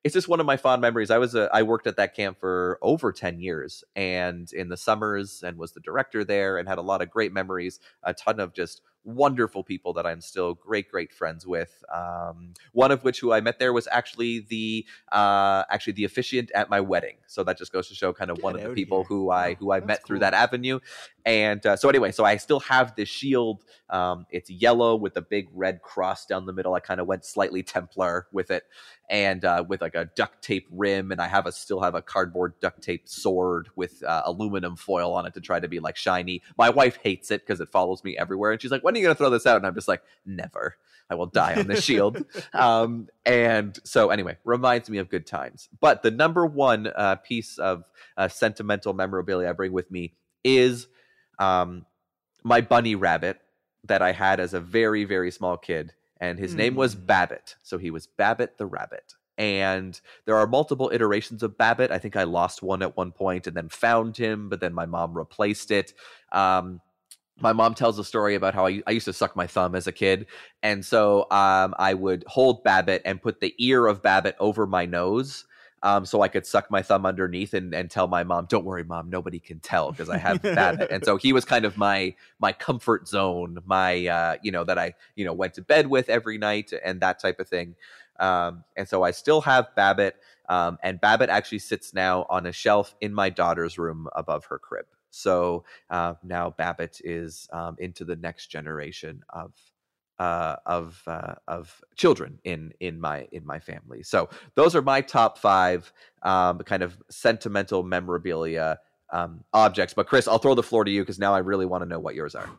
it's just one of my fond memories. I was a, i worked at that camp for over 10 years and in the summers and was the director there and had a lot of great memories a ton of just wonderful people that i'm still great great friends with um, one of which who i met there was actually the uh, actually the officiant at my wedding. So that just goes to show kind of one of the people here. who I who I that's met through cool. that avenue. And uh, so anyway, so I still have this shield. Um, it's yellow with a big red cross down the middle. I kind of went slightly Templar with it, and uh, with like a duct tape rim. And I have a still have a cardboard duct tape sword with uh, aluminum foil on it to try to be like shiny. My wife hates it because it follows me everywhere, and she's like, "When are you gonna throw this out?" And I'm just like, "Never." I will die on this [LAUGHS] shield um, and so anyway, reminds me of good times. But the number one uh, piece of uh, sentimental memorabilia I bring with me is um, my bunny rabbit that I had as a very very small kid, and his name was Mm. Babbitt. So he was Babbitt the rabbit. And there are multiple iterations of Babbitt. I think I lost one at one point and then found him, but then my mom replaced it. Um, my mom tells a story about how I, I used to suck my thumb as a kid and so um, I would hold Babbitt and put the ear of Babbitt over my nose. Um, so I could suck my thumb underneath and, and tell my mom, "Don't worry, mom, nobody can tell because I have Babbitt." [LAUGHS] And so he was kind of my my comfort zone, my uh, you know that I you know went to bed with every night and that type of thing. Um, and so I still have Babbitt, um, and Babbitt actually sits now on a shelf in my daughter's room above her crib. So uh, now Babbitt is um, into the next generation of uh, of uh, of children in in my in my family. So those are my top five um, kind of sentimental memorabilia um, objects. But Chris, I'll throw the floor to you because now I really want to know what yours are.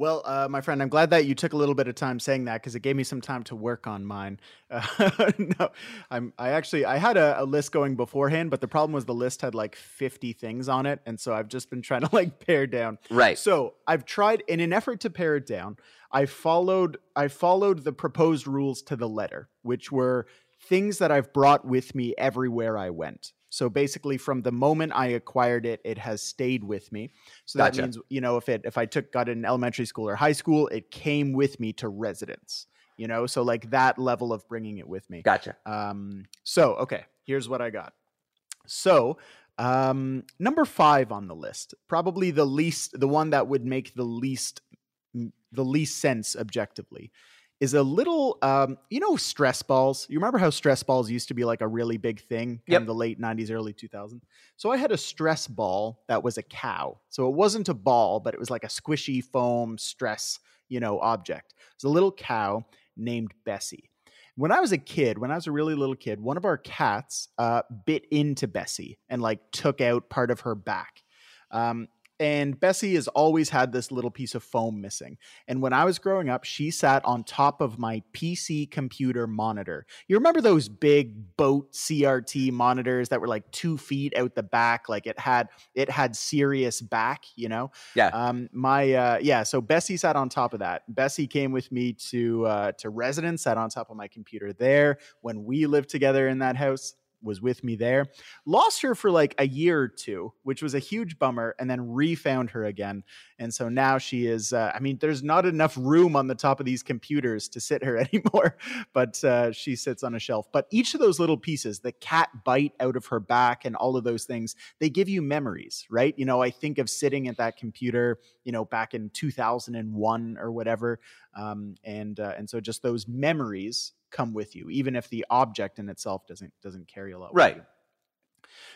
Well, uh, my friend, I'm glad that you took a little bit of time saying that because it gave me some time to work on mine. Uh, [LAUGHS] no, I'm. I actually I had a, a, list going beforehand, but the problem was the list had like 50 things on it, and so I've just been [LAUGHS] trying to like pare down. Right. So I've tried in an effort to pare it down. I followed. I followed the proposed rules to the letter, which were things that I've brought with me everywhere I went. So basically, from the moment I acquired it, it has stayed with me. So that gotcha. means, you know, if it if I took got it in elementary school or high school, it came with me to residence. You know, so like that level of bringing it with me. Gotcha. Um, so okay, here's what I got. So um, number five on the list, probably the least, the one that would make the least the least sense objectively is a little um, you know stress balls? You remember how stress balls used to be like a really big thing in the late 90s early 2000s so i had a stress ball that was a cow. So it wasn't a ball but it was like a squishy foam stress you know object. It's a little cow named bessie. When i was a kid when i was a really little kid one of our cats uh, bit into bessie and like took out part of her back. Um, and Bessie has always had this little piece of foam missing. And when I was growing up, she sat on top of my PC computer monitor. You remember those big boat CRT monitors that were like two feet out the back? Like it had it had serious back, you know? Yeah. Um, my uh, yeah. So Bessie sat on top of that. Bessie came with me to uh, to residence, sat on top of my computer there when we lived together in that house was with me there. Lost her for like a year or two, which was a huge bummer, and then refound her again. And so now she is. Uh, I mean, there's not enough room on the top of these computers to sit her [LAUGHS] anymore, but uh, she sits on a shelf. But each of those little pieces, the cat bite out of her back, and all of those things, they give you memories, right? You know, I think of sitting at that computer, you know, back in 2001 or whatever, um, and uh, and so just those memories come with you, even if the object in itself doesn't doesn't carry a lot. Right.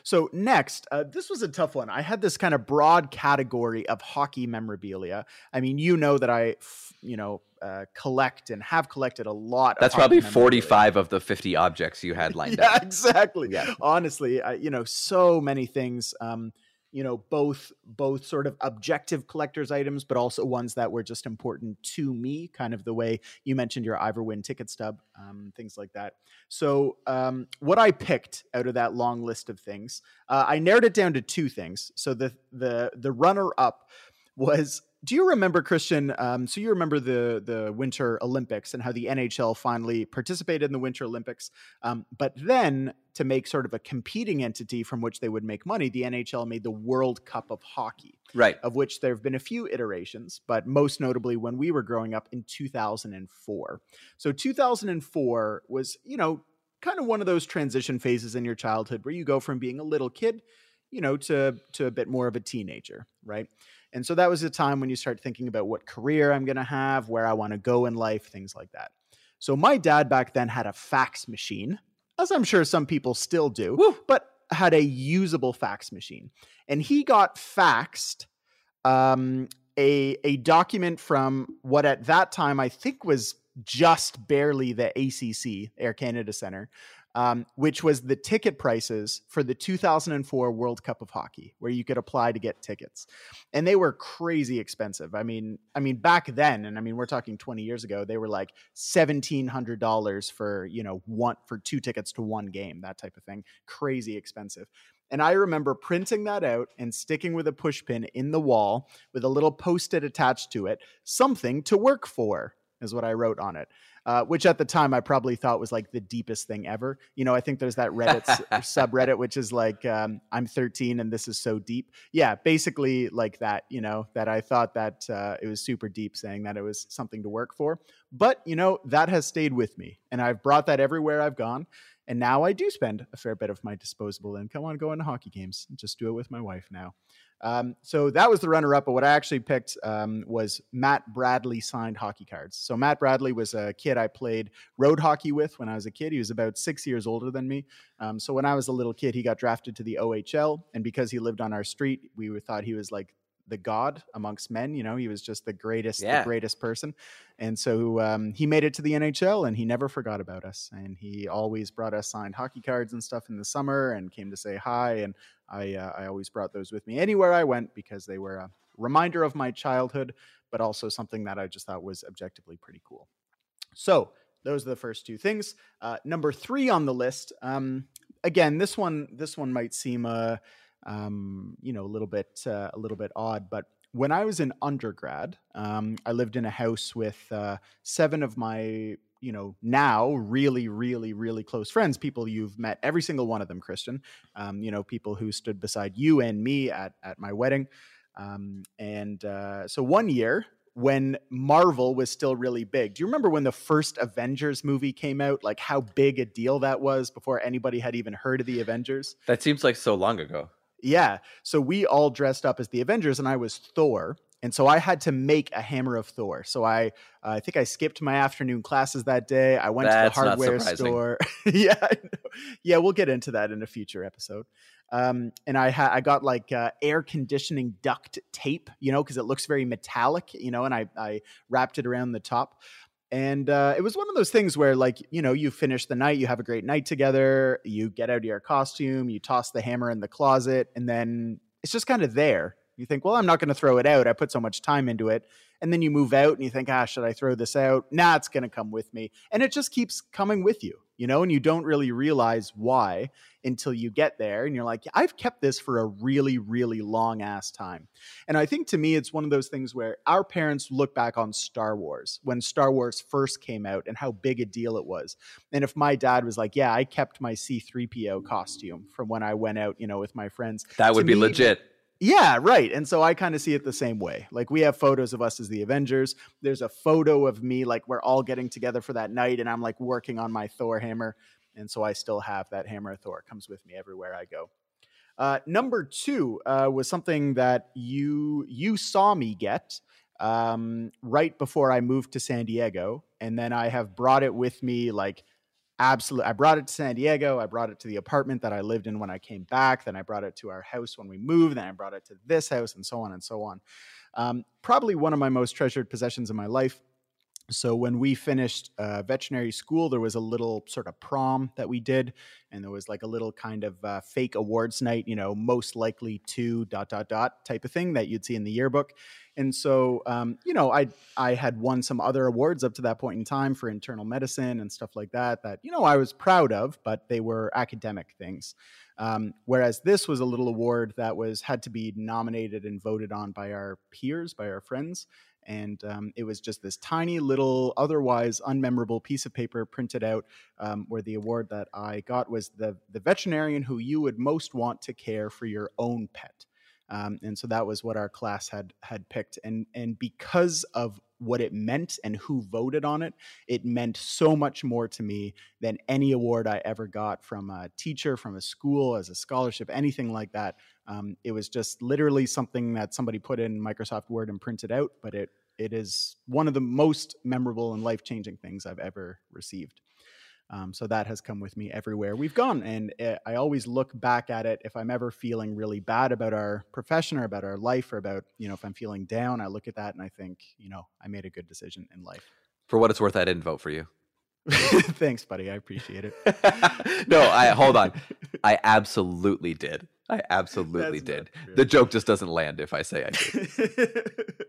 So next, uh, this was a tough one. I had this kind of broad category of hockey memorabilia. I mean, you know that I, you know, uh, collect and have collected a lot. That's probably forty-five of the fifty objects you had lined [LAUGHS] yeah, up. Exactly. Yeah. Honestly, I, you know, so many things. Um, you know both both sort of objective collectors items but also ones that were just important to me kind of the way you mentioned your ivor wynne ticket stub um, things like that. So um, what i picked out of that long list of things uh, i narrowed it down to two things. So the the the runner up was do you remember Christian? Um, so you remember the the Winter Olympics and how the NHL finally participated in the Winter Olympics, um, but then to make sort of a competing entity from which they would make money, the NHL made the World Cup of Hockey, right? Of which there have been a few iterations, but most notably when we were growing up in 2004. So 2004 was you know kind of one of those transition phases in your childhood where you go from being a little kid, you know, to to a bit more of a teenager, right? And so that was a time when you start thinking about what career I'm going to have, where I want to go in life, things like that. So my dad back then had a fax machine, as I'm sure some people still do, Woo. but had a usable fax machine. And he got faxed um, a, a document from what at that time I think was just barely the ACC, Air Canada Center, um, which was the ticket prices for the 2004 World Cup of Hockey, where you could apply to get tickets, and they were crazy expensive. I mean, I mean back then, and I mean we're talking 20 years ago, they were like seventeen hundred dollars for you know one for two tickets to one game, that type of thing, crazy expensive. And I remember printing that out and sticking with a pushpin in the wall with a little post it attached to it, something to work for, is what I wrote on it uh, which at the time I probably thought was like the deepest thing ever. You know, I think there's that Reddit [LAUGHS] subreddit, which is like, um, I'm 13 and this is so deep. Yeah, basically like that, you know, that I thought that uh, it was super deep saying that it was something to work for. But, you know, that has stayed with me and I've brought that everywhere I've gone. And now I do spend a fair bit of my disposable income on going to hockey games. Just do it with my wife now. Um, so that was the runner up. But what I actually picked um, was Matt Bradley signed hockey cards. So Matt Bradley was a kid I played road hockey with when I was a kid. He was about six years older than me. Um, so when I was a little kid, he got drafted to the OHL. And because he lived on our street, we thought he was like the god amongst men. You know, he was just the greatest, Yeah. the greatest person. And so um, he made it to the NHL and he never forgot about us. And he always brought us signed hockey cards and stuff in the summer and came to say hi. And I, uh, I always brought those with me anywhere I went because they were a reminder of my childhood, but also something that I just thought was objectively pretty cool. So those are the first two things. Uh, number three on the list. Um, again, this one this one might seem uh, um, you know a little bit uh, a little bit odd, but when I was in undergrad, um, I lived in a house with uh, seven of my you know now really really really close friends people you've met every single one of them christian um, you know people who stood beside you and me at at my wedding um, and uh, so one year when Marvel was still really big. Do you remember when the first Avengers movie came out? Like how big a deal that was before anybody had even heard of the Avengers? That seems like so long ago. Yeah. So we all dressed up as the Avengers, and I was Thor. And so I had to make a hammer of Thor. So I, uh, I think I skipped my afternoon classes that day. I went That's to the hardware store. [LAUGHS] yeah, yeah, we'll get into that in a future episode. Um, and I had I got like uh, air conditioning duct tape, you know, because it looks very metallic, you know, and I I wrapped it around the top. And uh, it was one of those things where, like, you know, you finish the night, you have a great night together, you get out of your costume, you toss the hammer in the closet, and then it's just kind of there. You think, well, I'm not going to throw it out. I put so much time into it. And then you move out and you think, ah, should I throw this out? Nah, it's going to come with me. And it just keeps coming with you, you know, and you don't really realize why until you get there. And you're like, I've kept this for a really, really long ass time. And I think to me, it's one of those things where our parents look back on Star Wars when Star Wars first came out and how big a deal it was. And if my dad was like, yeah, I kept my C3PO costume from when I went out, you know, with my friends. That would be me, legit. Yeah, right. And so I kind of see it the same way. Like we have photos of us as the Avengers. There's a photo of me like we're all getting together for that night and I'm like working on my Thor hammer. And so I still have that hammer of Thor. It comes with me everywhere I go. Uh, number two uh, was something that you you saw me get um, right before I moved to San Diego, and then I have brought it with me like absolutely. I brought it to San Diego. I brought it to the apartment that I lived in when I came back. Then I brought it to our house when we moved. Then I brought it to this house, and so on and so on. Um, probably one of my most treasured possessions in my life. So when we finished uh, veterinary school, there was a little sort of prom that we did, and there was like a little kind of uh, fake awards night, you know, most likely to dot dot dot type of thing that you'd see in the yearbook. And so, um, you know, I I had won some other awards up to that point in time for internal medicine and stuff like that. That you know I was proud of, but they were academic things. Um, whereas this was a little award that was had to be nominated and voted on by our peers, by our friends and um, it was just this tiny little otherwise unmemorable piece of paper printed out um, where the award that i got was the, the veterinarian who you would most want to care for your own pet um, and so that was what our class had had picked and and because of what it meant and who voted on it it meant so much more to me than any award i ever got from a teacher from a school as a scholarship anything like that um, it was just literally something that somebody put in Microsoft Word and printed out, but it it is one of the most memorable and life changing things I've ever received. Um, so that has come with me everywhere we've gone, and uh, I always look back at it if I'm ever feeling really bad about our profession or about our life or about you know if I'm feeling down. I look at that and I think you know I made a good decision in life. For what it's worth, I didn't vote for you. [LAUGHS] Thanks, buddy. I appreciate it. [LAUGHS] no, I hold on. [LAUGHS] I absolutely did. I absolutely That's did. The joke just doesn't land if I say I did.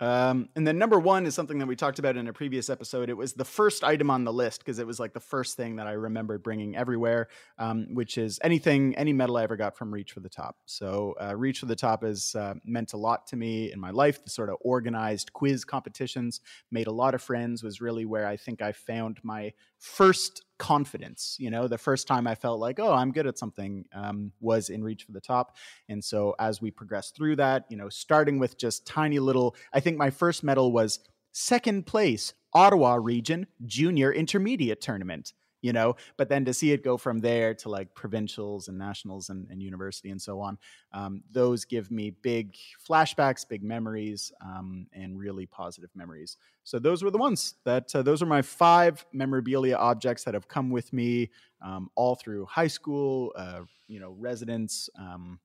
Um, and then number one is something that we talked about in a previous episode. It was the first item on the list because it was like the first thing that I remembered bringing everywhere, um, which is anything, any medal I ever got from Reach for the Top. So uh, Reach for the Top has uh, meant a lot to me in my life. The sort of organized quiz competitions made a lot of friends. Was really where I think I found my first confidence. You know, the first time I felt like, oh, I'm good at something um, was in Reach for the Top. And so as we progressed through that, you know, starting with just tiny little, I think my first medal was second place, Ottawa Region Junior Intermediate Tournament. You know. But then to see it go from there to like provincials and nationals and, and university and so on, um, those give me big flashbacks, big memories, um, and really positive memories. So those were the ones that uh, those are my five memorabilia objects that have come with me um, all through high school, uh, you know, residence. Um,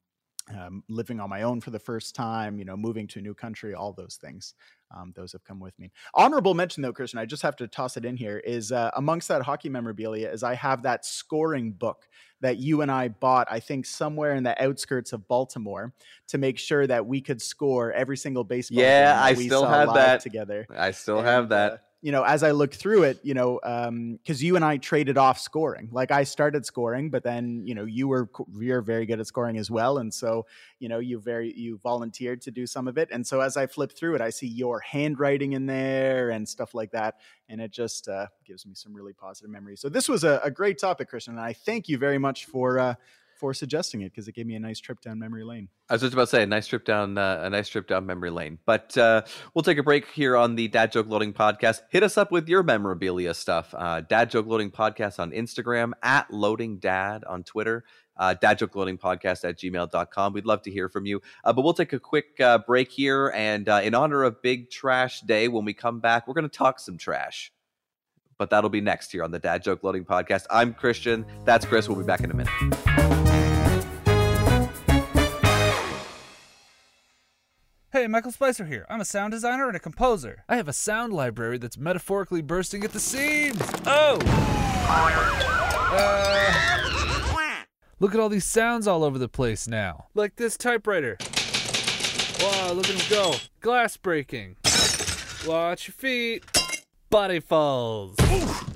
um, living on my own for the first time, you know, moving to a new country, all those things. Um, those have come with me. Honorable mention, though, Christian, I just have to toss it in here is uh, amongst that hockey memorabilia is I have that scoring book that you and I bought, I think, somewhere in the outskirts of Baltimore to make sure that we could score every single baseball. Yeah, I still have that. together. I still And, have that. uh, you know, as I look through it, you know, because you and I traded off scoring. Like I started scoring, but then you know you were you're very good at scoring as well, and so you know you very you volunteered to do some of it. And so as I flip through it, I see your handwriting in there and stuff like that, and it just uh, gives me some really positive memories. So this was a, a great topic, Christian, and I thank you very much for uh, for suggesting it because it gave me a nice trip down memory lane. I was just about to say a nice trip down uh, a nice trip down memory lane. But uh, we'll take a break here on the Dad Joke Loading Podcast. Hit us up with your memorabilia stuff. Uh, Dad Joke Loading Podcast on Instagram, at Loading Dad on Twitter, uh, Dad Joke Loading Podcast at gmail.com. We'd love to hear from you. Uh, but we'll take a quick uh, break here. And uh, in honor of Big Trash Day, when we come back, we're going to talk some trash. But that'll be next here on the Dad Joke Loading Podcast. I'm Christian. That's Chris. We'll be back in a minute. Hey, Michael Spicer here. I'm a sound designer and a composer. I have a sound library that's metaphorically bursting at the seams. Oh! Uh, look at all these sounds all over the place now. Like this typewriter. Wow, look at him go. Glass breaking. Watch your feet. Body falls.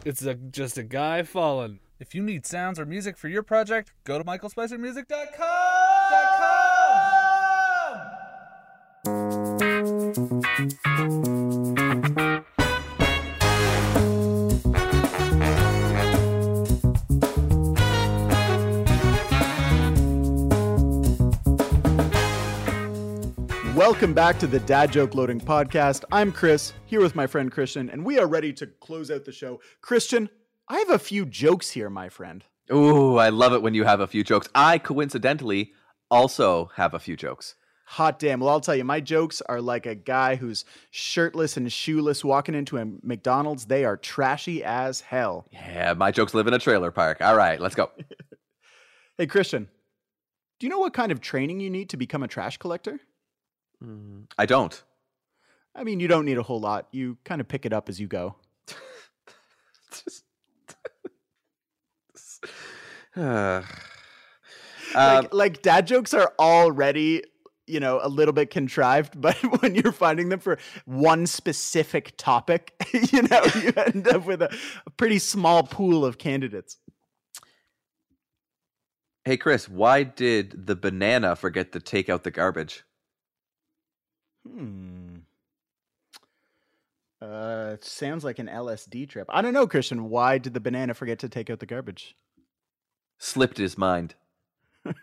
It's a, just a guy falling. If you need sounds or music for your project, go to michaelspicermusic.com. Welcome back to the Dad Joke Loading Podcast. I'm Chris, here with my friend Christian, and we are ready to close out the show. Christian, I have a few jokes here, my friend. Ooh, I love it when you have a few jokes. I coincidentally also have a few jokes. Hot damn. Well, I'll tell you, my jokes are like a guy who's shirtless and shoeless walking into a McDonald's. They are trashy as hell. Yeah, my jokes live in a trailer park. All right, let's go. [LAUGHS] Hey, Christian, do you know what kind of training you need to become a trash collector? Mm, I don't. I mean, you don't need a whole lot. You kind of pick it up as you go. Uh, [SIGHS] like, um, like dad jokes are already you know a little bit contrived [LAUGHS] but when you're finding them for one specific topic [LAUGHS] you know you [LAUGHS] end up with a, a pretty small pool of candidates hey, Chris, why did the banana forget to take out the garbage? Hmm. Uh it sounds like an lsd trip. I don't know christian. Why did the banana forget to take out the garbage? Slipped his mind. [LAUGHS]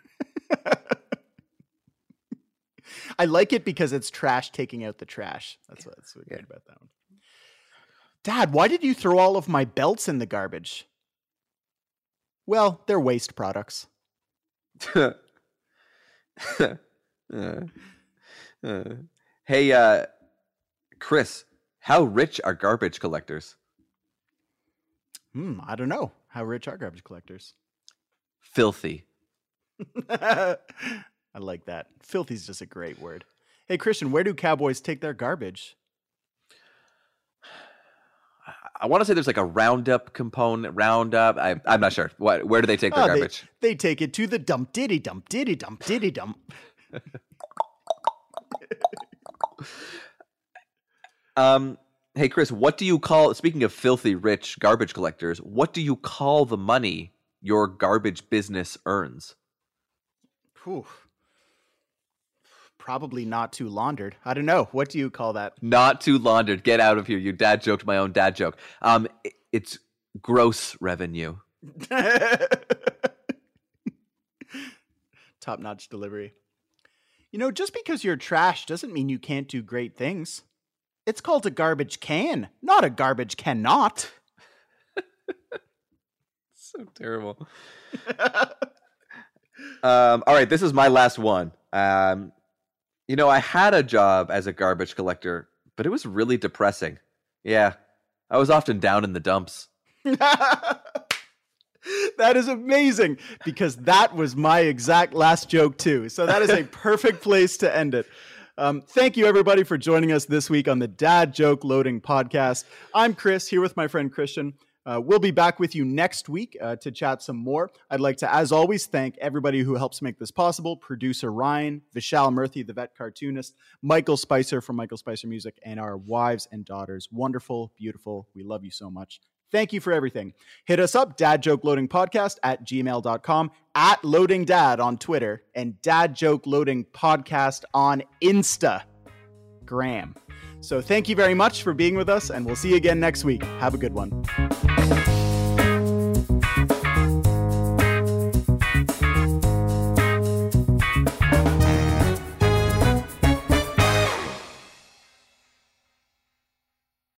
i like it because it's trash taking out the trash. That's what that's what Yeah. good about that one. Dad why did you throw all of my belts in the garbage? Well they're waste products. [LAUGHS] [LAUGHS] Uh, uh. Hey, uh, Chris, how rich are garbage collectors? Hmm, I don't know. How rich are garbage collectors? Filthy. [LAUGHS] I like that. Filthy is just a great word. Hey, Christian, where do cowboys take their garbage? I want to say there's like a roundup component. Roundup. I, I'm not sure. What? Where do they take their Oh, they- garbage? They take it to the dump diddy dump diddy dump diddy dump. Um. Hey, Chris, what do you call? Speaking of filthy rich garbage collectors, what do you call the money your garbage business earns? Whew. Probably not too laundered. I don't know. What do you call that? Not too laundered. Get out of here. You dad joked my own dad joke. Um, it's gross revenue. [LAUGHS] Top notch delivery. You know, just because you're trash doesn't mean you can't do great things. It's called a garbage can, not a garbage cannot. [LAUGHS] so terrible. [LAUGHS] um, all right, this is my last one. Um, you know, I had a job as a garbage collector, but it was really depressing. Yeah, I was often down in the dumps. [LAUGHS] [LAUGHS] that is amazing because that was my exact last joke too. So that is a [LAUGHS] perfect place to end it. Um, thank you everybody for joining us this week on the Dad Joke Loading Podcast. I'm Chris here with my friend Christian. Uh, we'll be back with you next week uh, to chat some more. I'd like to, as always, thank everybody who helps make this possible producer Ryan, Vishal Murthy, the vet cartoonist, Michael Spicer from Michael Spicer Music, and our wives and daughters. Wonderful, beautiful. We love you so much. Thank you for everything. Hit us up, Dad Joke Loading Podcast at gmail.com, at Loading Dad on Twitter, and Dad Joke Loading Podcast on Instagram. So thank you very much for being with us, and we'll see you again next week. Have a good one.